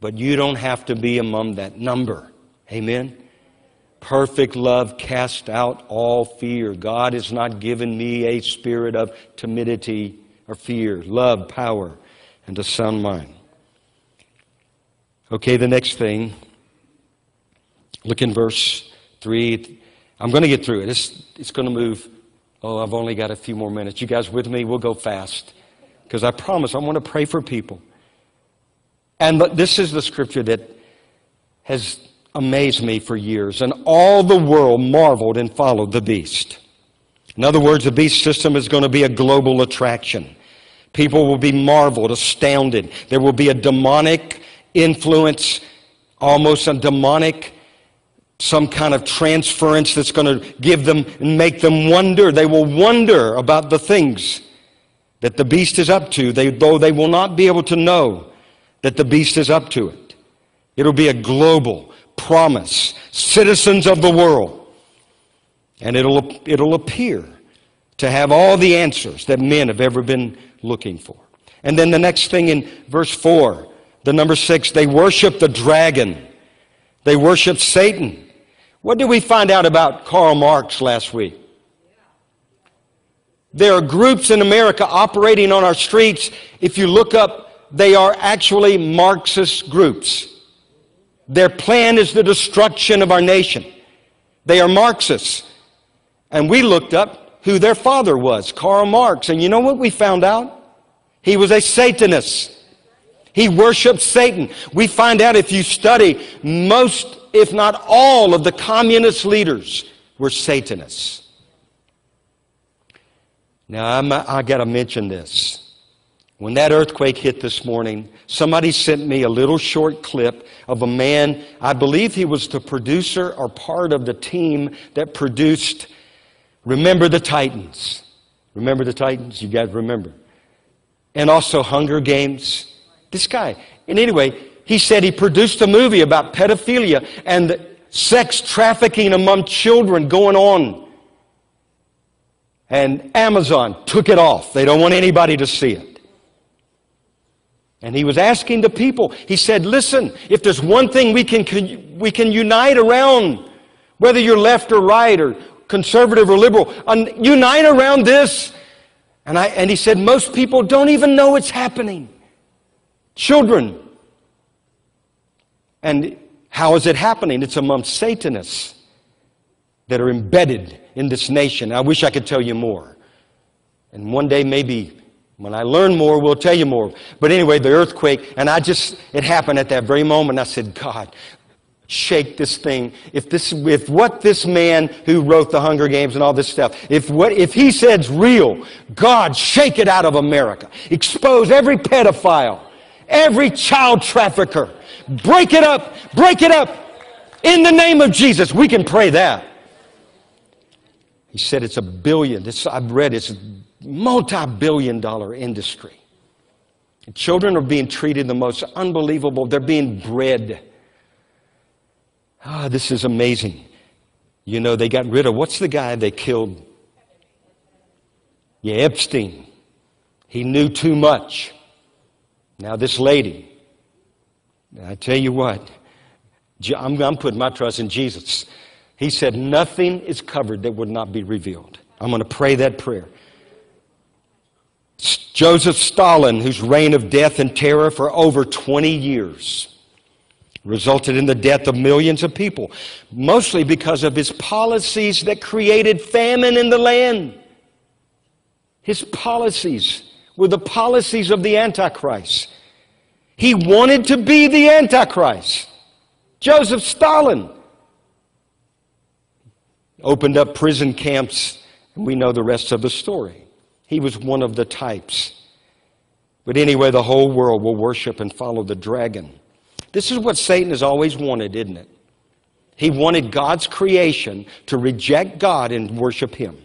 But you don't have to be among that number. Amen? Perfect love casts out all fear. God has not given me a spirit of timidity or fear, love, power, and a sound mind. Okay, the next thing Look in verse 3. I'm going to get through it. It's, it's going to move. Oh, I've only got a few more minutes. You guys with me? We'll go fast. Because I promise I want to pray for people. And this is the scripture that has amazed me for years. And all the world marveled and followed the beast. In other words, the beast system is going to be a global attraction. People will be marveled, astounded. There will be a demonic influence, almost a demonic some kind of transference that's going to give them and make them wonder. They will wonder about the things that the beast is up to, they, though they will not be able to know that the beast is up to it. It'll be a global promise, citizens of the world. And it'll, it'll appear to have all the answers that men have ever been looking for. And then the next thing in verse 4, the number 6, they worship the dragon. They worship Satan. What did we find out about Karl Marx last week? There are groups in America operating on our streets. If you look up they are actually Marxist groups. Their plan is the destruction of our nation. They are Marxists. And we looked up who their father was, Karl Marx. And you know what we found out? He was a Satanist. He worshiped Satan. We find out if you study, most, if not all, of the communist leaders were Satanists. Now, I'm, I got to mention this. When that earthquake hit this morning, somebody sent me a little short clip of a man, I believe he was the producer or part of the team that produced Remember the Titans. Remember the Titans? You guys remember. And also Hunger Games. This guy. And anyway, he said he produced a movie about pedophilia and sex trafficking among children going on. And Amazon took it off. They don't want anybody to see it. And he was asking the people, he said, listen, if there's one thing we can, we can unite around, whether you're left or right or conservative or liberal, unite around this. And, I, and he said, most people don't even know it's happening. Children. And how is it happening? It's among Satanists that are embedded in this nation. I wish I could tell you more. And one day, maybe when I learn more, we'll tell you more. But anyway, the earthquake, and I just, it happened at that very moment. I said, God, shake this thing. If this, if what this man who wrote the Hunger Games and all this stuff, if what, if he said's real, God, shake it out of America. Expose every pedophile, every child trafficker. Break it up, break it up. In the name of Jesus, we can pray that. He said it's a billion. This, I've read it's multi billion dollar industry. Children are being treated the most unbelievable, they're being bred. Ah, this is amazing. You know, they got rid of what's the guy they killed? Yeah, Epstein. He knew too much. Now, this lady, I tell you what, I'm, I'm putting my trust in Jesus. He said, Nothing is covered that would not be revealed. I'm going to pray that prayer. Joseph Stalin, whose reign of death and terror for over 20 years resulted in the death of millions of people, mostly because of his policies that created famine in the land. His policies were the policies of the Antichrist. He wanted to be the Antichrist. Joseph Stalin opened up prison camps, and we know the rest of the story. He was one of the types. But anyway, the whole world will worship and follow the dragon. This is what Satan has always wanted, isn't it? He wanted God's creation to reject God and worship Him.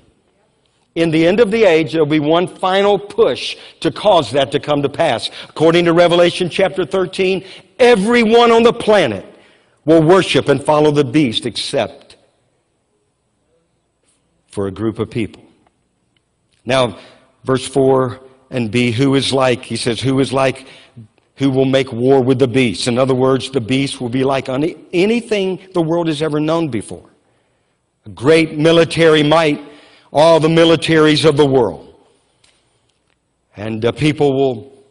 In the end of the age, there'll be one final push to cause that to come to pass. According to Revelation chapter 13, everyone on the planet will worship and follow the beast except for a group of people. Now, verse 4 and B, who is like? He says, who is like who will make war with the beast. In other words, the beast will be like anything the world has ever known before. A great military might, all the militaries of the world. And uh, people will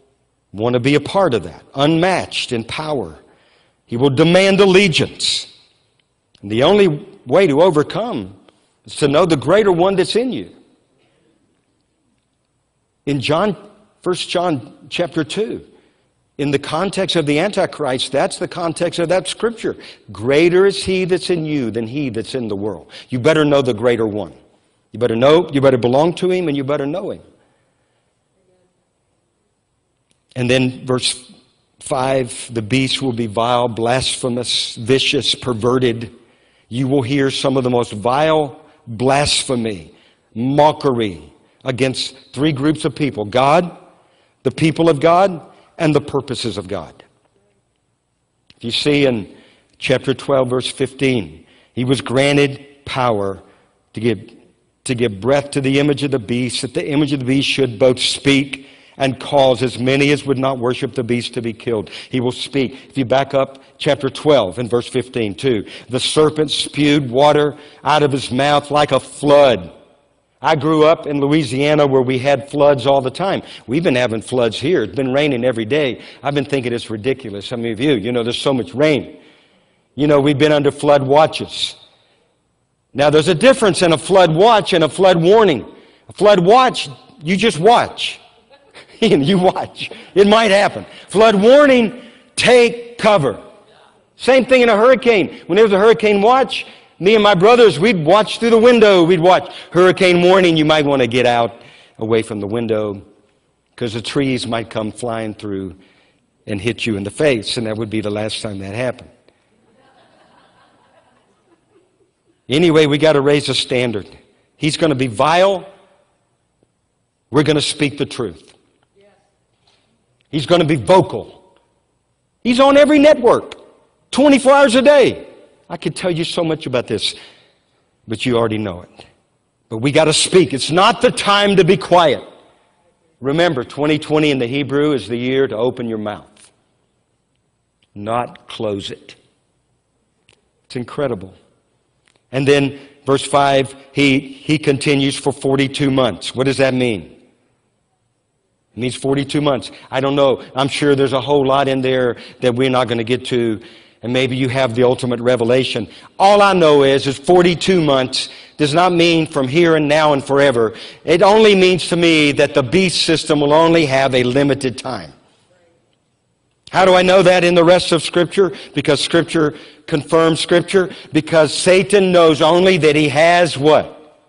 want to be a part of that, unmatched in power. He will demand allegiance. And the only way to overcome is to know the greater one that's in you. In John, 1 John chapter 2, in the context of the Antichrist, that's the context of that scripture. Greater is he that's in you than he that's in the world. You better know the greater one. You better know, you better belong to him, and you better know him. And then verse 5 the beast will be vile, blasphemous, vicious, perverted. You will hear some of the most vile blasphemy, mockery, against three groups of people God, the people of God, and the purposes of God. If you see in chapter 12, verse 15, he was granted power to give, to give breath to the image of the beast, that the image of the beast should both speak and cause as many as would not worship the beast to be killed. He will speak. If you back up chapter 12 and verse 15 too, the serpent spewed water out of his mouth like a flood I grew up in Louisiana where we had floods all the time. We've been having floods here. It's been raining every day. I've been thinking it's ridiculous. Some of you, you know, there's so much rain. You know, we've been under flood watches. Now, there's a difference in a flood watch and a flood warning. A flood watch, you just watch. you watch. It might happen. Flood warning, take cover. Same thing in a hurricane. When there was a hurricane watch, me and my brothers, we'd watch through the window. We'd watch hurricane warning. You might want to get out away from the window because the trees might come flying through and hit you in the face, and that would be the last time that happened. Anyway, we got to raise the standard. He's going to be vile. We're going to speak the truth. He's going to be vocal. He's on every network, 24 hours a day. I could tell you so much about this, but you already know it. But we got to speak. It's not the time to be quiet. Remember, 2020 in the Hebrew is the year to open your mouth, not close it. It's incredible. And then, verse 5, he, he continues for 42 months. What does that mean? It means 42 months. I don't know. I'm sure there's a whole lot in there that we're not going to get to. And maybe you have the ultimate revelation. All I know is, is 42 months does not mean from here and now and forever. It only means to me that the beast system will only have a limited time. How do I know that in the rest of Scripture? Because Scripture confirms Scripture. Because Satan knows only that he has what?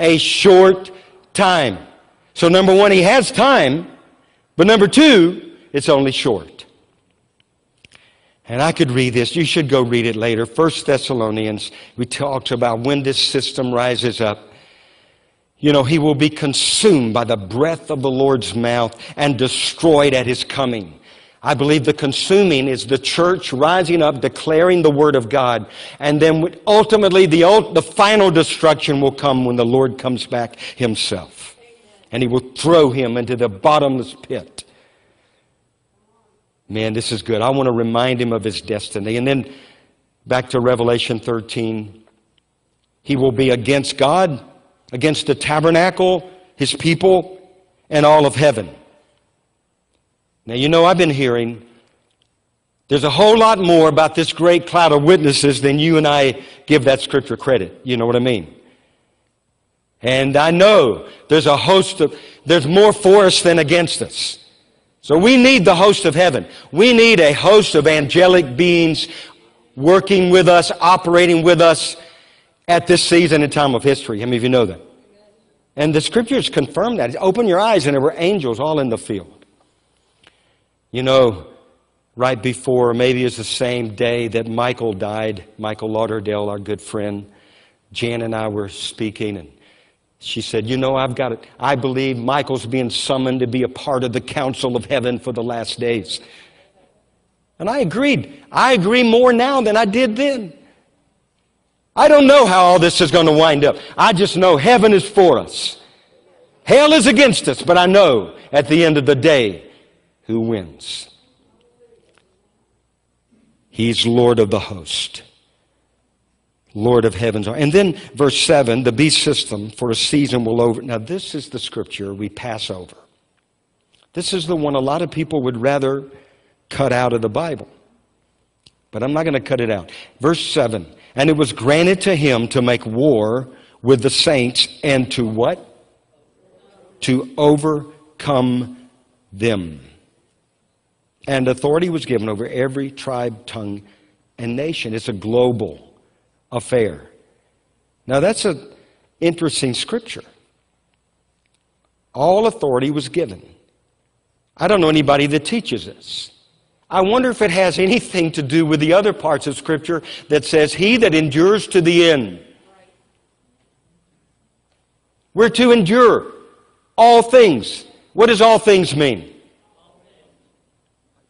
A short time. So, number one, he has time. But number two, it's only short. And I could read this. You should go read it later. First Thessalonians, we talked about when this system rises up. You know, he will be consumed by the breath of the Lord's mouth and destroyed at his coming. I believe the consuming is the church rising up, declaring the word of God. And then ultimately, the, the final destruction will come when the Lord comes back himself. And he will throw him into the bottomless pit. Man, this is good. I want to remind him of his destiny. And then back to Revelation 13. He will be against God, against the tabernacle, his people, and all of heaven. Now, you know, I've been hearing there's a whole lot more about this great cloud of witnesses than you and I give that scripture credit. You know what I mean? And I know there's a host of, there's more for us than against us. So we need the host of heaven. We need a host of angelic beings working with us, operating with us at this season and time of history. How many of you know that? And the scriptures confirm that. Open your eyes, and there were angels all in the field. You know, right before, maybe it's the same day that Michael died, Michael Lauderdale, our good friend, Jan and I were speaking, and she said, You know, I've got it. I believe Michael's being summoned to be a part of the council of heaven for the last days. And I agreed. I agree more now than I did then. I don't know how all this is going to wind up. I just know heaven is for us. Hell is against us, but I know at the end of the day who wins. He's Lord of the host. Lord of heavens. And then verse 7 the beast system for a season will over. Now, this is the scripture we pass over. This is the one a lot of people would rather cut out of the Bible. But I'm not going to cut it out. Verse 7 And it was granted to him to make war with the saints and to what? To overcome them. And authority was given over every tribe, tongue, and nation. It's a global affair. Now, that's an interesting scripture. All authority was given. I don't know anybody that teaches this. I wonder if it has anything to do with the other parts of Scripture that says, He that endures to the end. We're to endure all things. What does all things mean?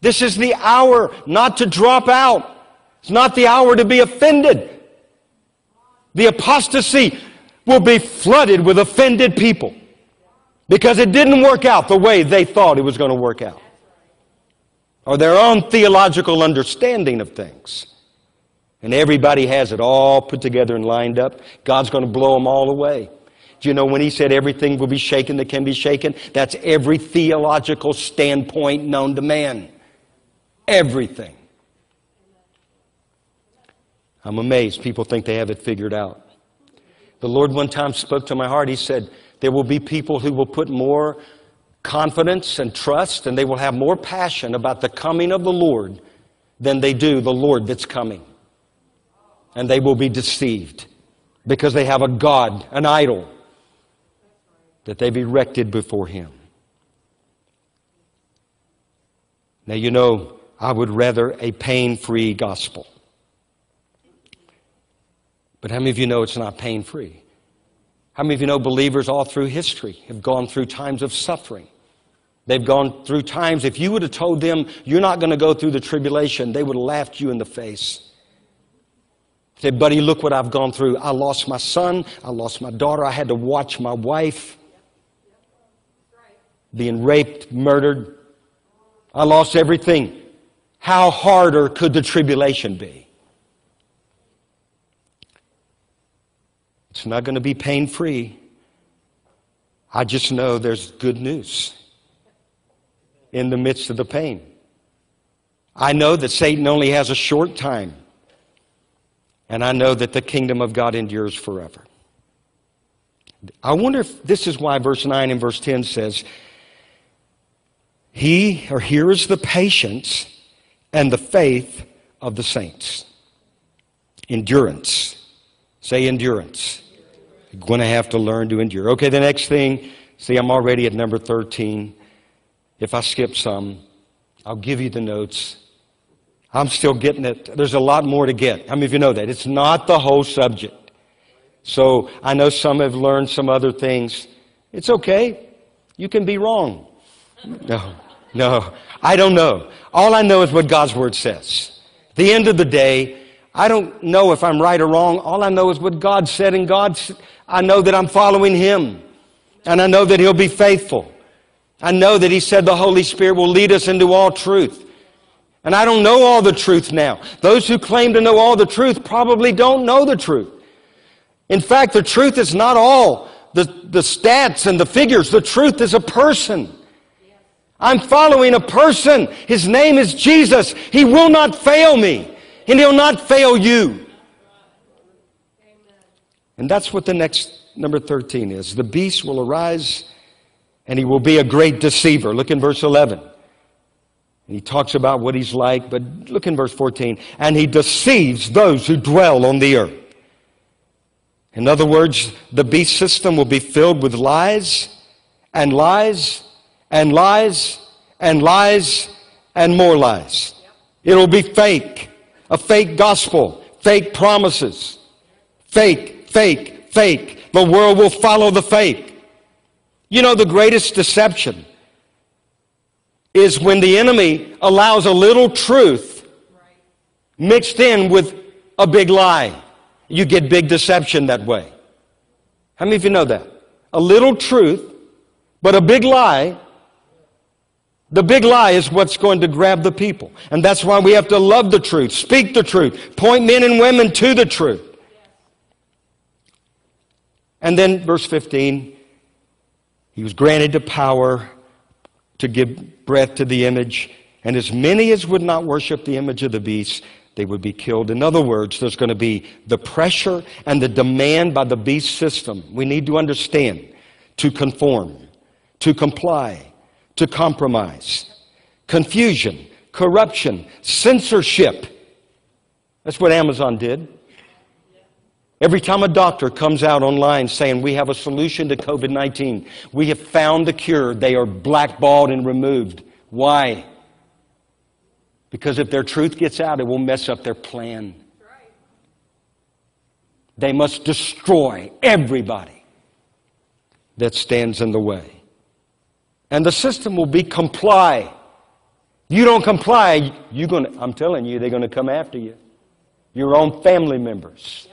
This is the hour not to drop out. It's not the hour to be offended. The apostasy will be flooded with offended people because it didn't work out the way they thought it was going to work out or their own theological understanding of things. And everybody has it all put together and lined up. God's going to blow them all away. Do you know when he said everything will be shaken that can be shaken? That's every theological standpoint known to man. Everything. I'm amazed. People think they have it figured out. The Lord one time spoke to my heart. He said, There will be people who will put more confidence and trust, and they will have more passion about the coming of the Lord than they do the Lord that's coming. And they will be deceived because they have a God, an idol, that they've erected before Him. Now, you know, I would rather a pain free gospel. But how many of you know it's not pain free? How many of you know believers all through history have gone through times of suffering? They've gone through times, if you would have told them you're not going to go through the tribulation, they would have laughed you in the face. Said, buddy, look what I've gone through. I lost my son, I lost my daughter, I had to watch my wife being raped, murdered. I lost everything. How harder could the tribulation be? It's not going to be pain free. I just know there's good news in the midst of the pain. I know that Satan only has a short time, and I know that the kingdom of God endures forever. I wonder if this is why verse 9 and verse 10 says, He or here is the patience and the faith of the saints. Endurance. Say endurance. Going to have to learn to endure. Okay, the next thing, see, I'm already at number 13. If I skip some, I'll give you the notes. I'm still getting it. There's a lot more to get. How many of you know that? It's not the whole subject. So I know some have learned some other things. It's okay. You can be wrong. No, no. I don't know. All I know is what God's Word says. At the end of the day, I don't know if I'm right or wrong. All I know is what God said, and God, I know that I'm following Him. And I know that He'll be faithful. I know that He said the Holy Spirit will lead us into all truth. And I don't know all the truth now. Those who claim to know all the truth probably don't know the truth. In fact, the truth is not all the, the stats and the figures. The truth is a person. I'm following a person. His name is Jesus. He will not fail me, and He'll not fail you. And that's what the next number 13 is. The beast will arise and he will be a great deceiver. Look in verse 11. He talks about what he's like, but look in verse 14. And he deceives those who dwell on the earth. In other words, the beast system will be filled with lies and lies and lies and lies and more lies. It'll be fake, a fake gospel, fake promises, fake, fake, fake. The world will follow the fake. You know, the greatest deception is when the enemy allows a little truth mixed in with a big lie. You get big deception that way. How many of you know that? A little truth, but a big lie. The big lie is what's going to grab the people. And that's why we have to love the truth, speak the truth, point men and women to the truth. And then verse 15 he was granted the power to give breath to the image, and as many as would not worship the image of the beast, they would be killed. In other words, there's going to be the pressure and the demand by the beast system. We need to understand to conform, to comply, to compromise, confusion, corruption, censorship. That's what Amazon did. Every time a doctor comes out online saying we have a solution to COVID 19, we have found the cure, they are blackballed and removed. Why? Because if their truth gets out, it will mess up their plan. They must destroy everybody that stands in the way. And the system will be comply. You don't comply, you're gonna, I'm telling you, they're going to come after you. Your own family members.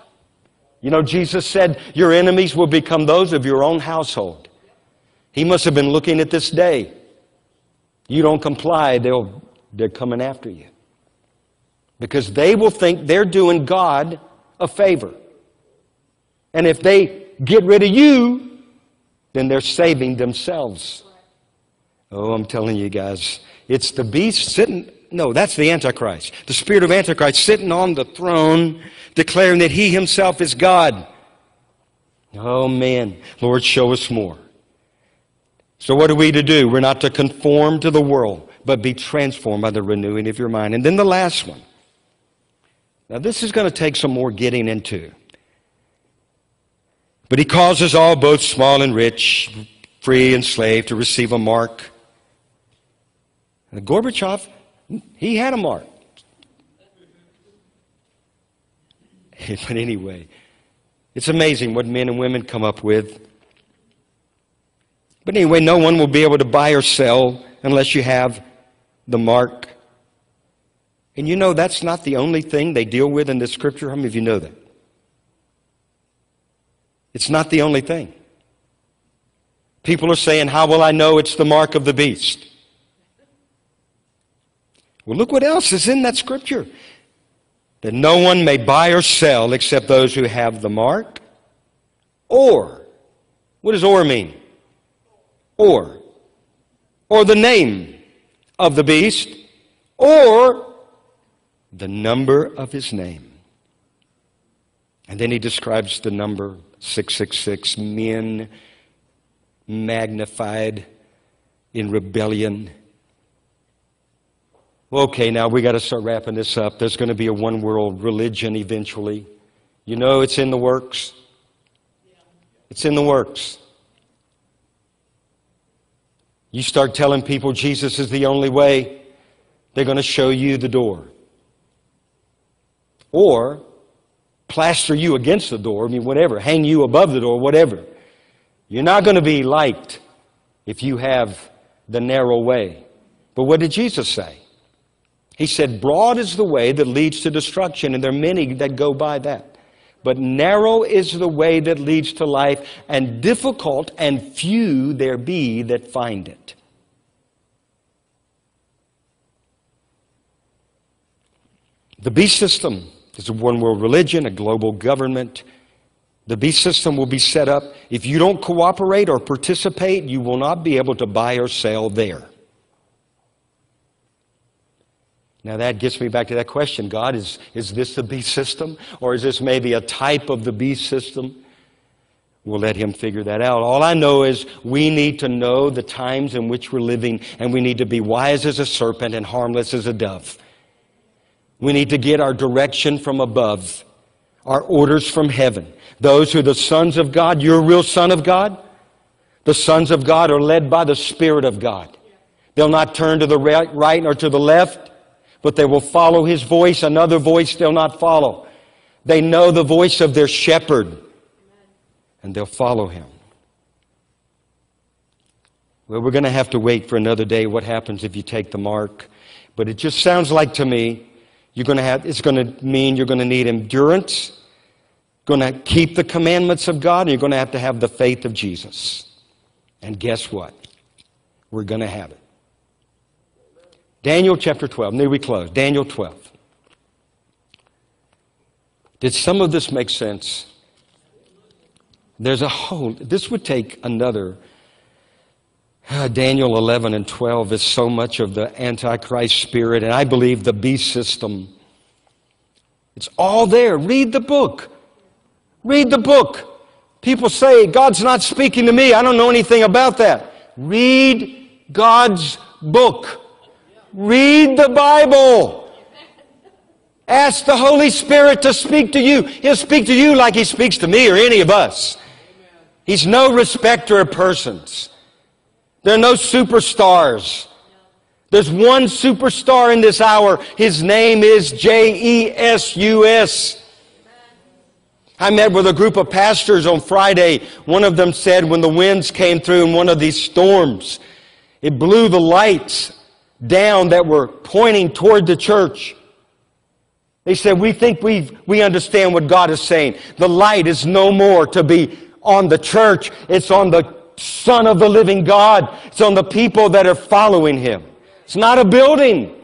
You know, Jesus said, Your enemies will become those of your own household. He must have been looking at this day. You don't comply, they'll, they're coming after you. Because they will think they're doing God a favor. And if they get rid of you, then they're saving themselves. Oh, I'm telling you guys, it's the beast sitting, no, that's the Antichrist. The spirit of Antichrist sitting on the throne, declaring that he himself is God. Oh, man. Lord, show us more. So, what are we to do? We're not to conform to the world, but be transformed by the renewing of your mind. And then the last one. Now, this is going to take some more getting into. But he causes all, both small and rich, free and slave, to receive a mark. And Gorbachev, he had a mark. but anyway, it's amazing what men and women come up with. But anyway, no one will be able to buy or sell unless you have the mark. And you know that's not the only thing they deal with in the scripture. How many of you know that? It's not the only thing. People are saying, How will I know it's the mark of the beast? Well, look what else is in that scripture. That no one may buy or sell except those who have the mark. Or, what does or mean? Or. Or the name of the beast. Or the number of his name. And then he describes the number 666 men magnified in rebellion. Okay, now we got to start wrapping this up. There's going to be a one world religion eventually. You know it's in the works. It's in the works. You start telling people Jesus is the only way, they're going to show you the door. Or plaster you against the door, I mean, whatever, hang you above the door, whatever. You're not going to be liked if you have the narrow way. But what did Jesus say? He said, Broad is the way that leads to destruction, and there are many that go by that. But narrow is the way that leads to life, and difficult and few there be that find it. The beast system is a one world religion, a global government. The beast system will be set up. If you don't cooperate or participate, you will not be able to buy or sell there. Now that gets me back to that question God, is, is this the beast system? Or is this maybe a type of the beast system? We'll let him figure that out. All I know is we need to know the times in which we're living, and we need to be wise as a serpent and harmless as a dove. We need to get our direction from above, our orders from heaven. Those who are the sons of God, you're a real son of God. The sons of God are led by the Spirit of God. They'll not turn to the right or to the left, but they will follow His voice. Another voice they'll not follow. They know the voice of their shepherd, and they'll follow Him. Well, we're going to have to wait for another day what happens if you take the mark. But it just sounds like to me you're going to have, it's going to mean you're going to need endurance, going to keep the commandments of God, and you're going to have to have the faith of Jesus. And guess what? We're going to have it. Daniel chapter 12. There we close. Daniel 12. Did some of this make sense? There's a whole, this would take another uh, Daniel 11 and 12 is so much of the Antichrist spirit, and I believe the beast system. It's all there. Read the book. Read the book. People say, God's not speaking to me. I don't know anything about that. Read God's book. Read the Bible. Ask the Holy Spirit to speak to you. He'll speak to you like He speaks to me or any of us. He's no respecter of persons. There are no superstars. There's one superstar in this hour. His name is J E S U S. I met with a group of pastors on Friday. One of them said when the winds came through in one of these storms, it blew the lights down that were pointing toward the church. They said, We think we we understand what God is saying. The light is no more to be on the church, it's on the Son of the living God. It's on the people that are following him. It's not a building.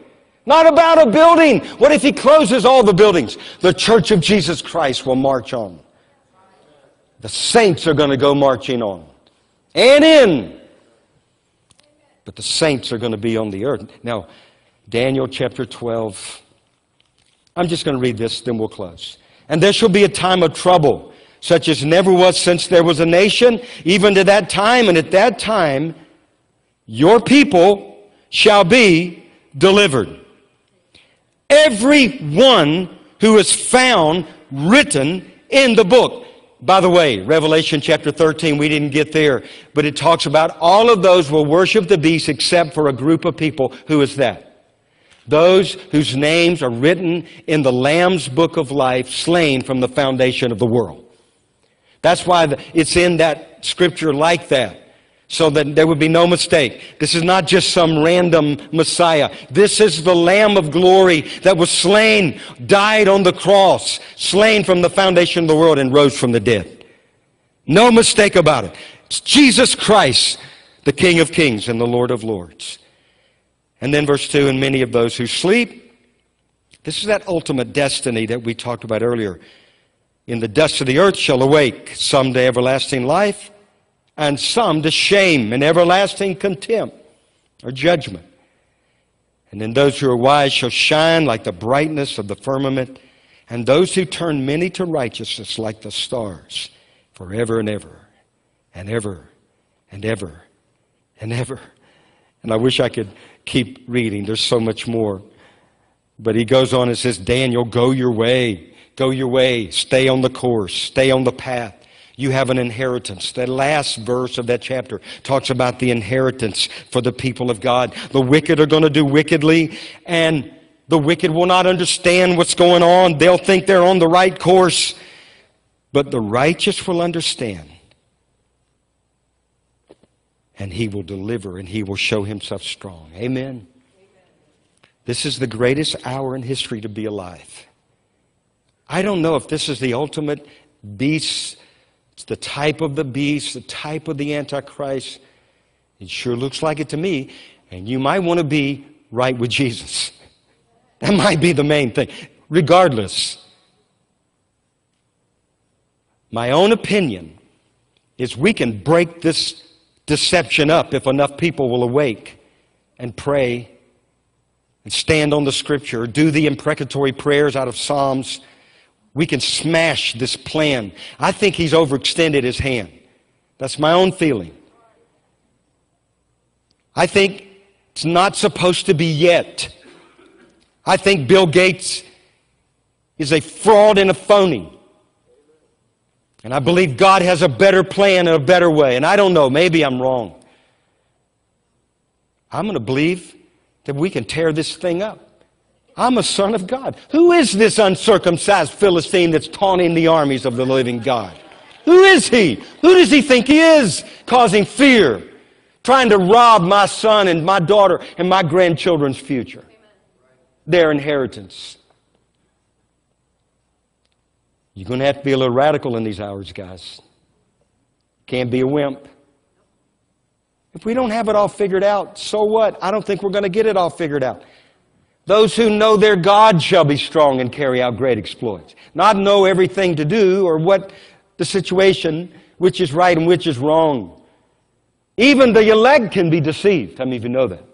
Not about a building. What if he closes all the buildings? The church of Jesus Christ will march on. The saints are going to go marching on. and in. But the saints are going to be on the earth. Now, Daniel chapter 12. I'm just going to read this, then we'll close. And there shall be a time of trouble, such as never was since there was a nation, even to that time. And at that time, your people shall be delivered. Every one who is found written in the book. By the way, Revelation chapter 13, we didn't get there, but it talks about all of those will worship the beast except for a group of people. Who is that? Those whose names are written in the Lamb's book of life, slain from the foundation of the world. That's why it's in that scripture like that so that there would be no mistake. This is not just some random Messiah. This is the Lamb of glory that was slain, died on the cross, slain from the foundation of the world, and rose from the dead. No mistake about it. It's Jesus Christ, the King of kings and the Lord of lords. And then verse 2 and many of those who sleep. This is that ultimate destiny that we talked about earlier. In the dust of the earth shall awake, some to everlasting life and some to shame and everlasting contempt or judgment. And then those who are wise shall shine like the brightness of the firmament, and those who turn many to righteousness like the stars, forever and ever, and ever, and ever, and ever. And I wish I could keep reading. There's so much more. But he goes on and says, Daniel, go your way. Go your way. Stay on the course. Stay on the path. You have an inheritance. The last verse of that chapter talks about the inheritance for the people of God. The wicked are going to do wickedly, and the wicked will not understand what's going on. They'll think they're on the right course. But the righteous will understand. And he will deliver and he will show himself strong. Amen. This is the greatest hour in history to be alive. I don't know if this is the ultimate beast it's the type of the beast, the type of the Antichrist. It sure looks like it to me. And you might want to be right with Jesus. That might be the main thing. Regardless, my own opinion is we can break this deception up if enough people will awake and pray and stand on the scripture, do the imprecatory prayers out of Psalms we can smash this plan. I think he's overextended his hand. That's my own feeling. I think it's not supposed to be yet. I think Bill Gates is a fraud and a phony. And I believe God has a better plan and a better way. And I don't know, maybe I'm wrong. I'm going to believe that we can tear this thing up. I'm a son of God. Who is this uncircumcised Philistine that's taunting the armies of the living God? Who is he? Who does he think he is? Causing fear, trying to rob my son and my daughter and my grandchildren's future, their inheritance. You're going to have to be a little radical in these hours, guys. Can't be a wimp. If we don't have it all figured out, so what? I don't think we're going to get it all figured out. Those who know their God shall be strong and carry out great exploits. Not know everything to do or what the situation, which is right and which is wrong. Even the elect can be deceived. How many of you know that?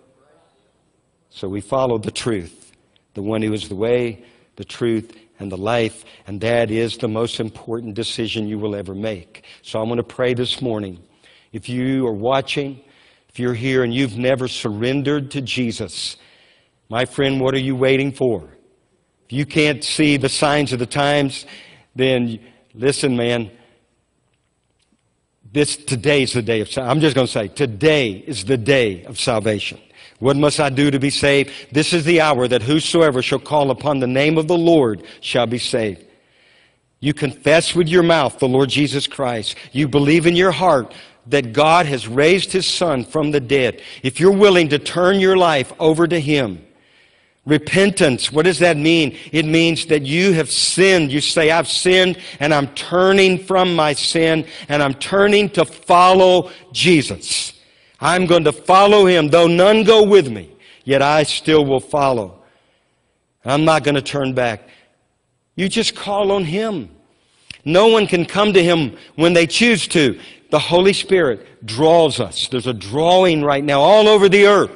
So we follow the truth, the one who is the way, the truth, and the life, and that is the most important decision you will ever make. So I'm going to pray this morning. If you are watching, if you're here and you've never surrendered to Jesus, my friend, what are you waiting for? If you can't see the signs of the times, then listen, man. This today is the day of salvation. I'm just going to say today is the day of salvation. What must I do to be saved? This is the hour that whosoever shall call upon the name of the Lord shall be saved. You confess with your mouth the Lord Jesus Christ. You believe in your heart that God has raised his son from the dead. If you're willing to turn your life over to him, Repentance, what does that mean? It means that you have sinned. You say, I've sinned and I'm turning from my sin and I'm turning to follow Jesus. I'm going to follow him, though none go with me, yet I still will follow. I'm not going to turn back. You just call on him. No one can come to him when they choose to. The Holy Spirit draws us. There's a drawing right now all over the earth.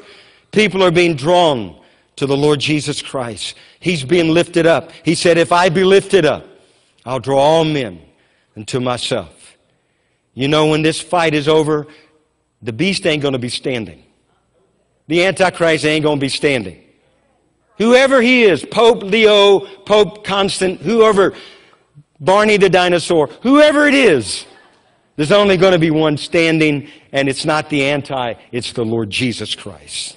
People are being drawn to the Lord Jesus Christ. He's being lifted up. He said, If I be lifted up, I'll draw all men unto myself. You know, when this fight is over, the beast ain't going to be standing. The Antichrist ain't going to be standing. Whoever he is, Pope Leo, Pope Constant, whoever, Barney the dinosaur, whoever it is, there's only going to be one standing, and it's not the anti, it's the Lord Jesus Christ.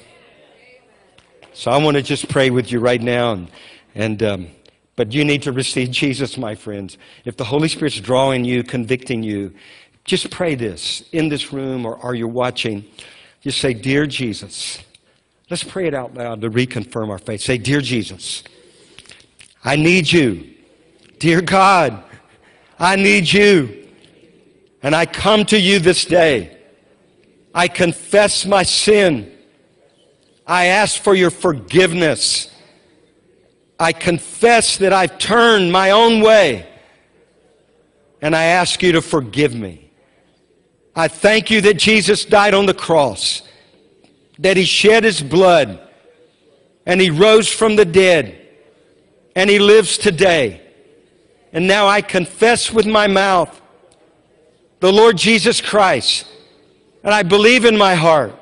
So I want to just pray with you right now, and, and um, but you need to receive Jesus, my friends. If the Holy Spirit's drawing you, convicting you, just pray this in this room or are you watching? Just say, Dear Jesus. Let's pray it out loud to reconfirm our faith. Say, Dear Jesus, I need you. Dear God, I need you. And I come to you this day. I confess my sin. I ask for your forgiveness. I confess that I've turned my own way. And I ask you to forgive me. I thank you that Jesus died on the cross that he shed his blood and he rose from the dead and he lives today. And now I confess with my mouth the Lord Jesus Christ. And I believe in my heart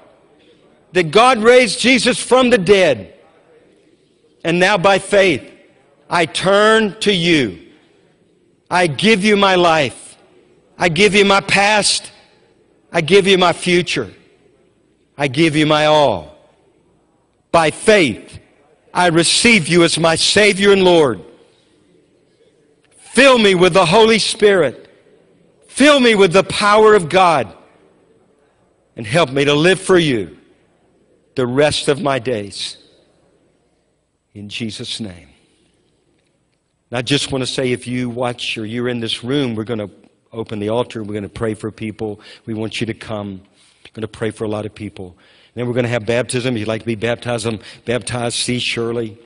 that God raised Jesus from the dead. And now by faith, I turn to you. I give you my life. I give you my past. I give you my future. I give you my all. By faith, I receive you as my Savior and Lord. Fill me with the Holy Spirit. Fill me with the power of God. And help me to live for you the rest of my days. In Jesus' name. And I just want to say if you watch or you're in this room, we're going to open the altar. We're going to pray for people. We want you to come We're going to pray for a lot of people. And then we're going to have baptism. If you'd like to be baptized, um, baptized, see Shirley.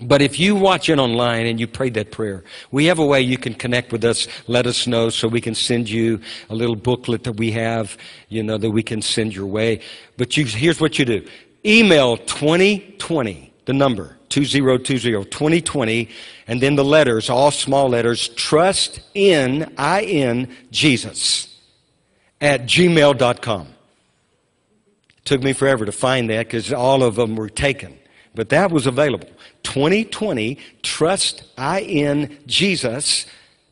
But if you watch it online and you prayed that prayer, we have a way you can connect with us, let us know so we can send you a little booklet that we have, you know, that we can send your way. But you, here's what you do. Email 2020, the number, 2020, 2020, and then the letters, all small letters, trust in, I-N, Jesus at gmail.com. Took me forever to find that because all of them were taken. But that was available. 2020 Trust I in Jesus.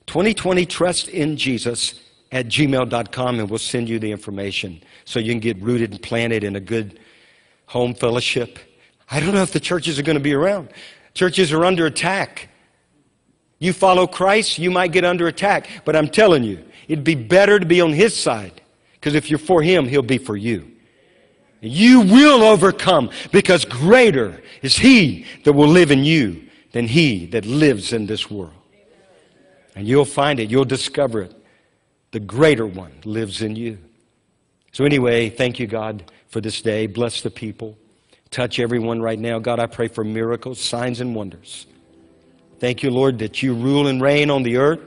2020 Trust in Jesus at gmail.com, and we'll send you the information so you can get rooted and planted in a good home fellowship. I don't know if the churches are going to be around. Churches are under attack. You follow Christ, you might get under attack. But I'm telling you, it'd be better to be on His side because if you're for Him, He'll be for you. You will overcome because greater is He that will live in you than He that lives in this world. And you'll find it, you'll discover it. The greater one lives in you. So, anyway, thank you, God, for this day. Bless the people. Touch everyone right now. God, I pray for miracles, signs, and wonders. Thank you, Lord, that you rule and reign on the earth.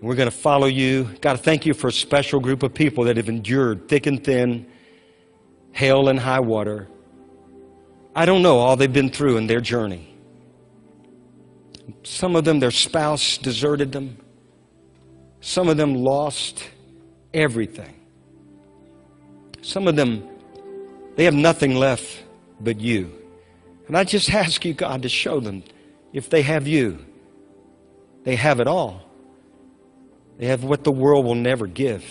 We're going to follow you. God, thank you for a special group of people that have endured thick and thin, hail and high water. I don't know all they've been through in their journey. Some of them, their spouse deserted them. Some of them lost everything. Some of them, they have nothing left but you. And I just ask you, God, to show them if they have you, they have it all. They have what the world will never give,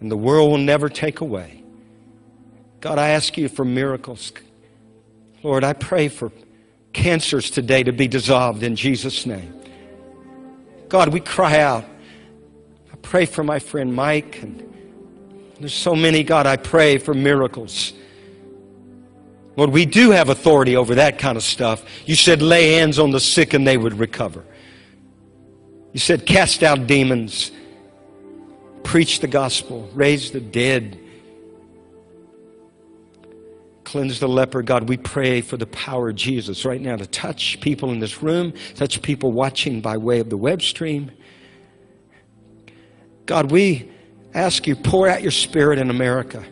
and the world will never take away. God, I ask you for miracles. Lord, I pray for cancers today to be dissolved in Jesus' name. God, we cry out. I pray for my friend Mike, and there's so many, God, I pray for miracles. Lord, we do have authority over that kind of stuff. You said lay hands on the sick and they would recover. You said, cast out demons, preach the gospel, raise the dead, cleanse the leper. God, we pray for the power of Jesus right now to touch people in this room, touch people watching by way of the web stream. God, we ask you, pour out your spirit in America.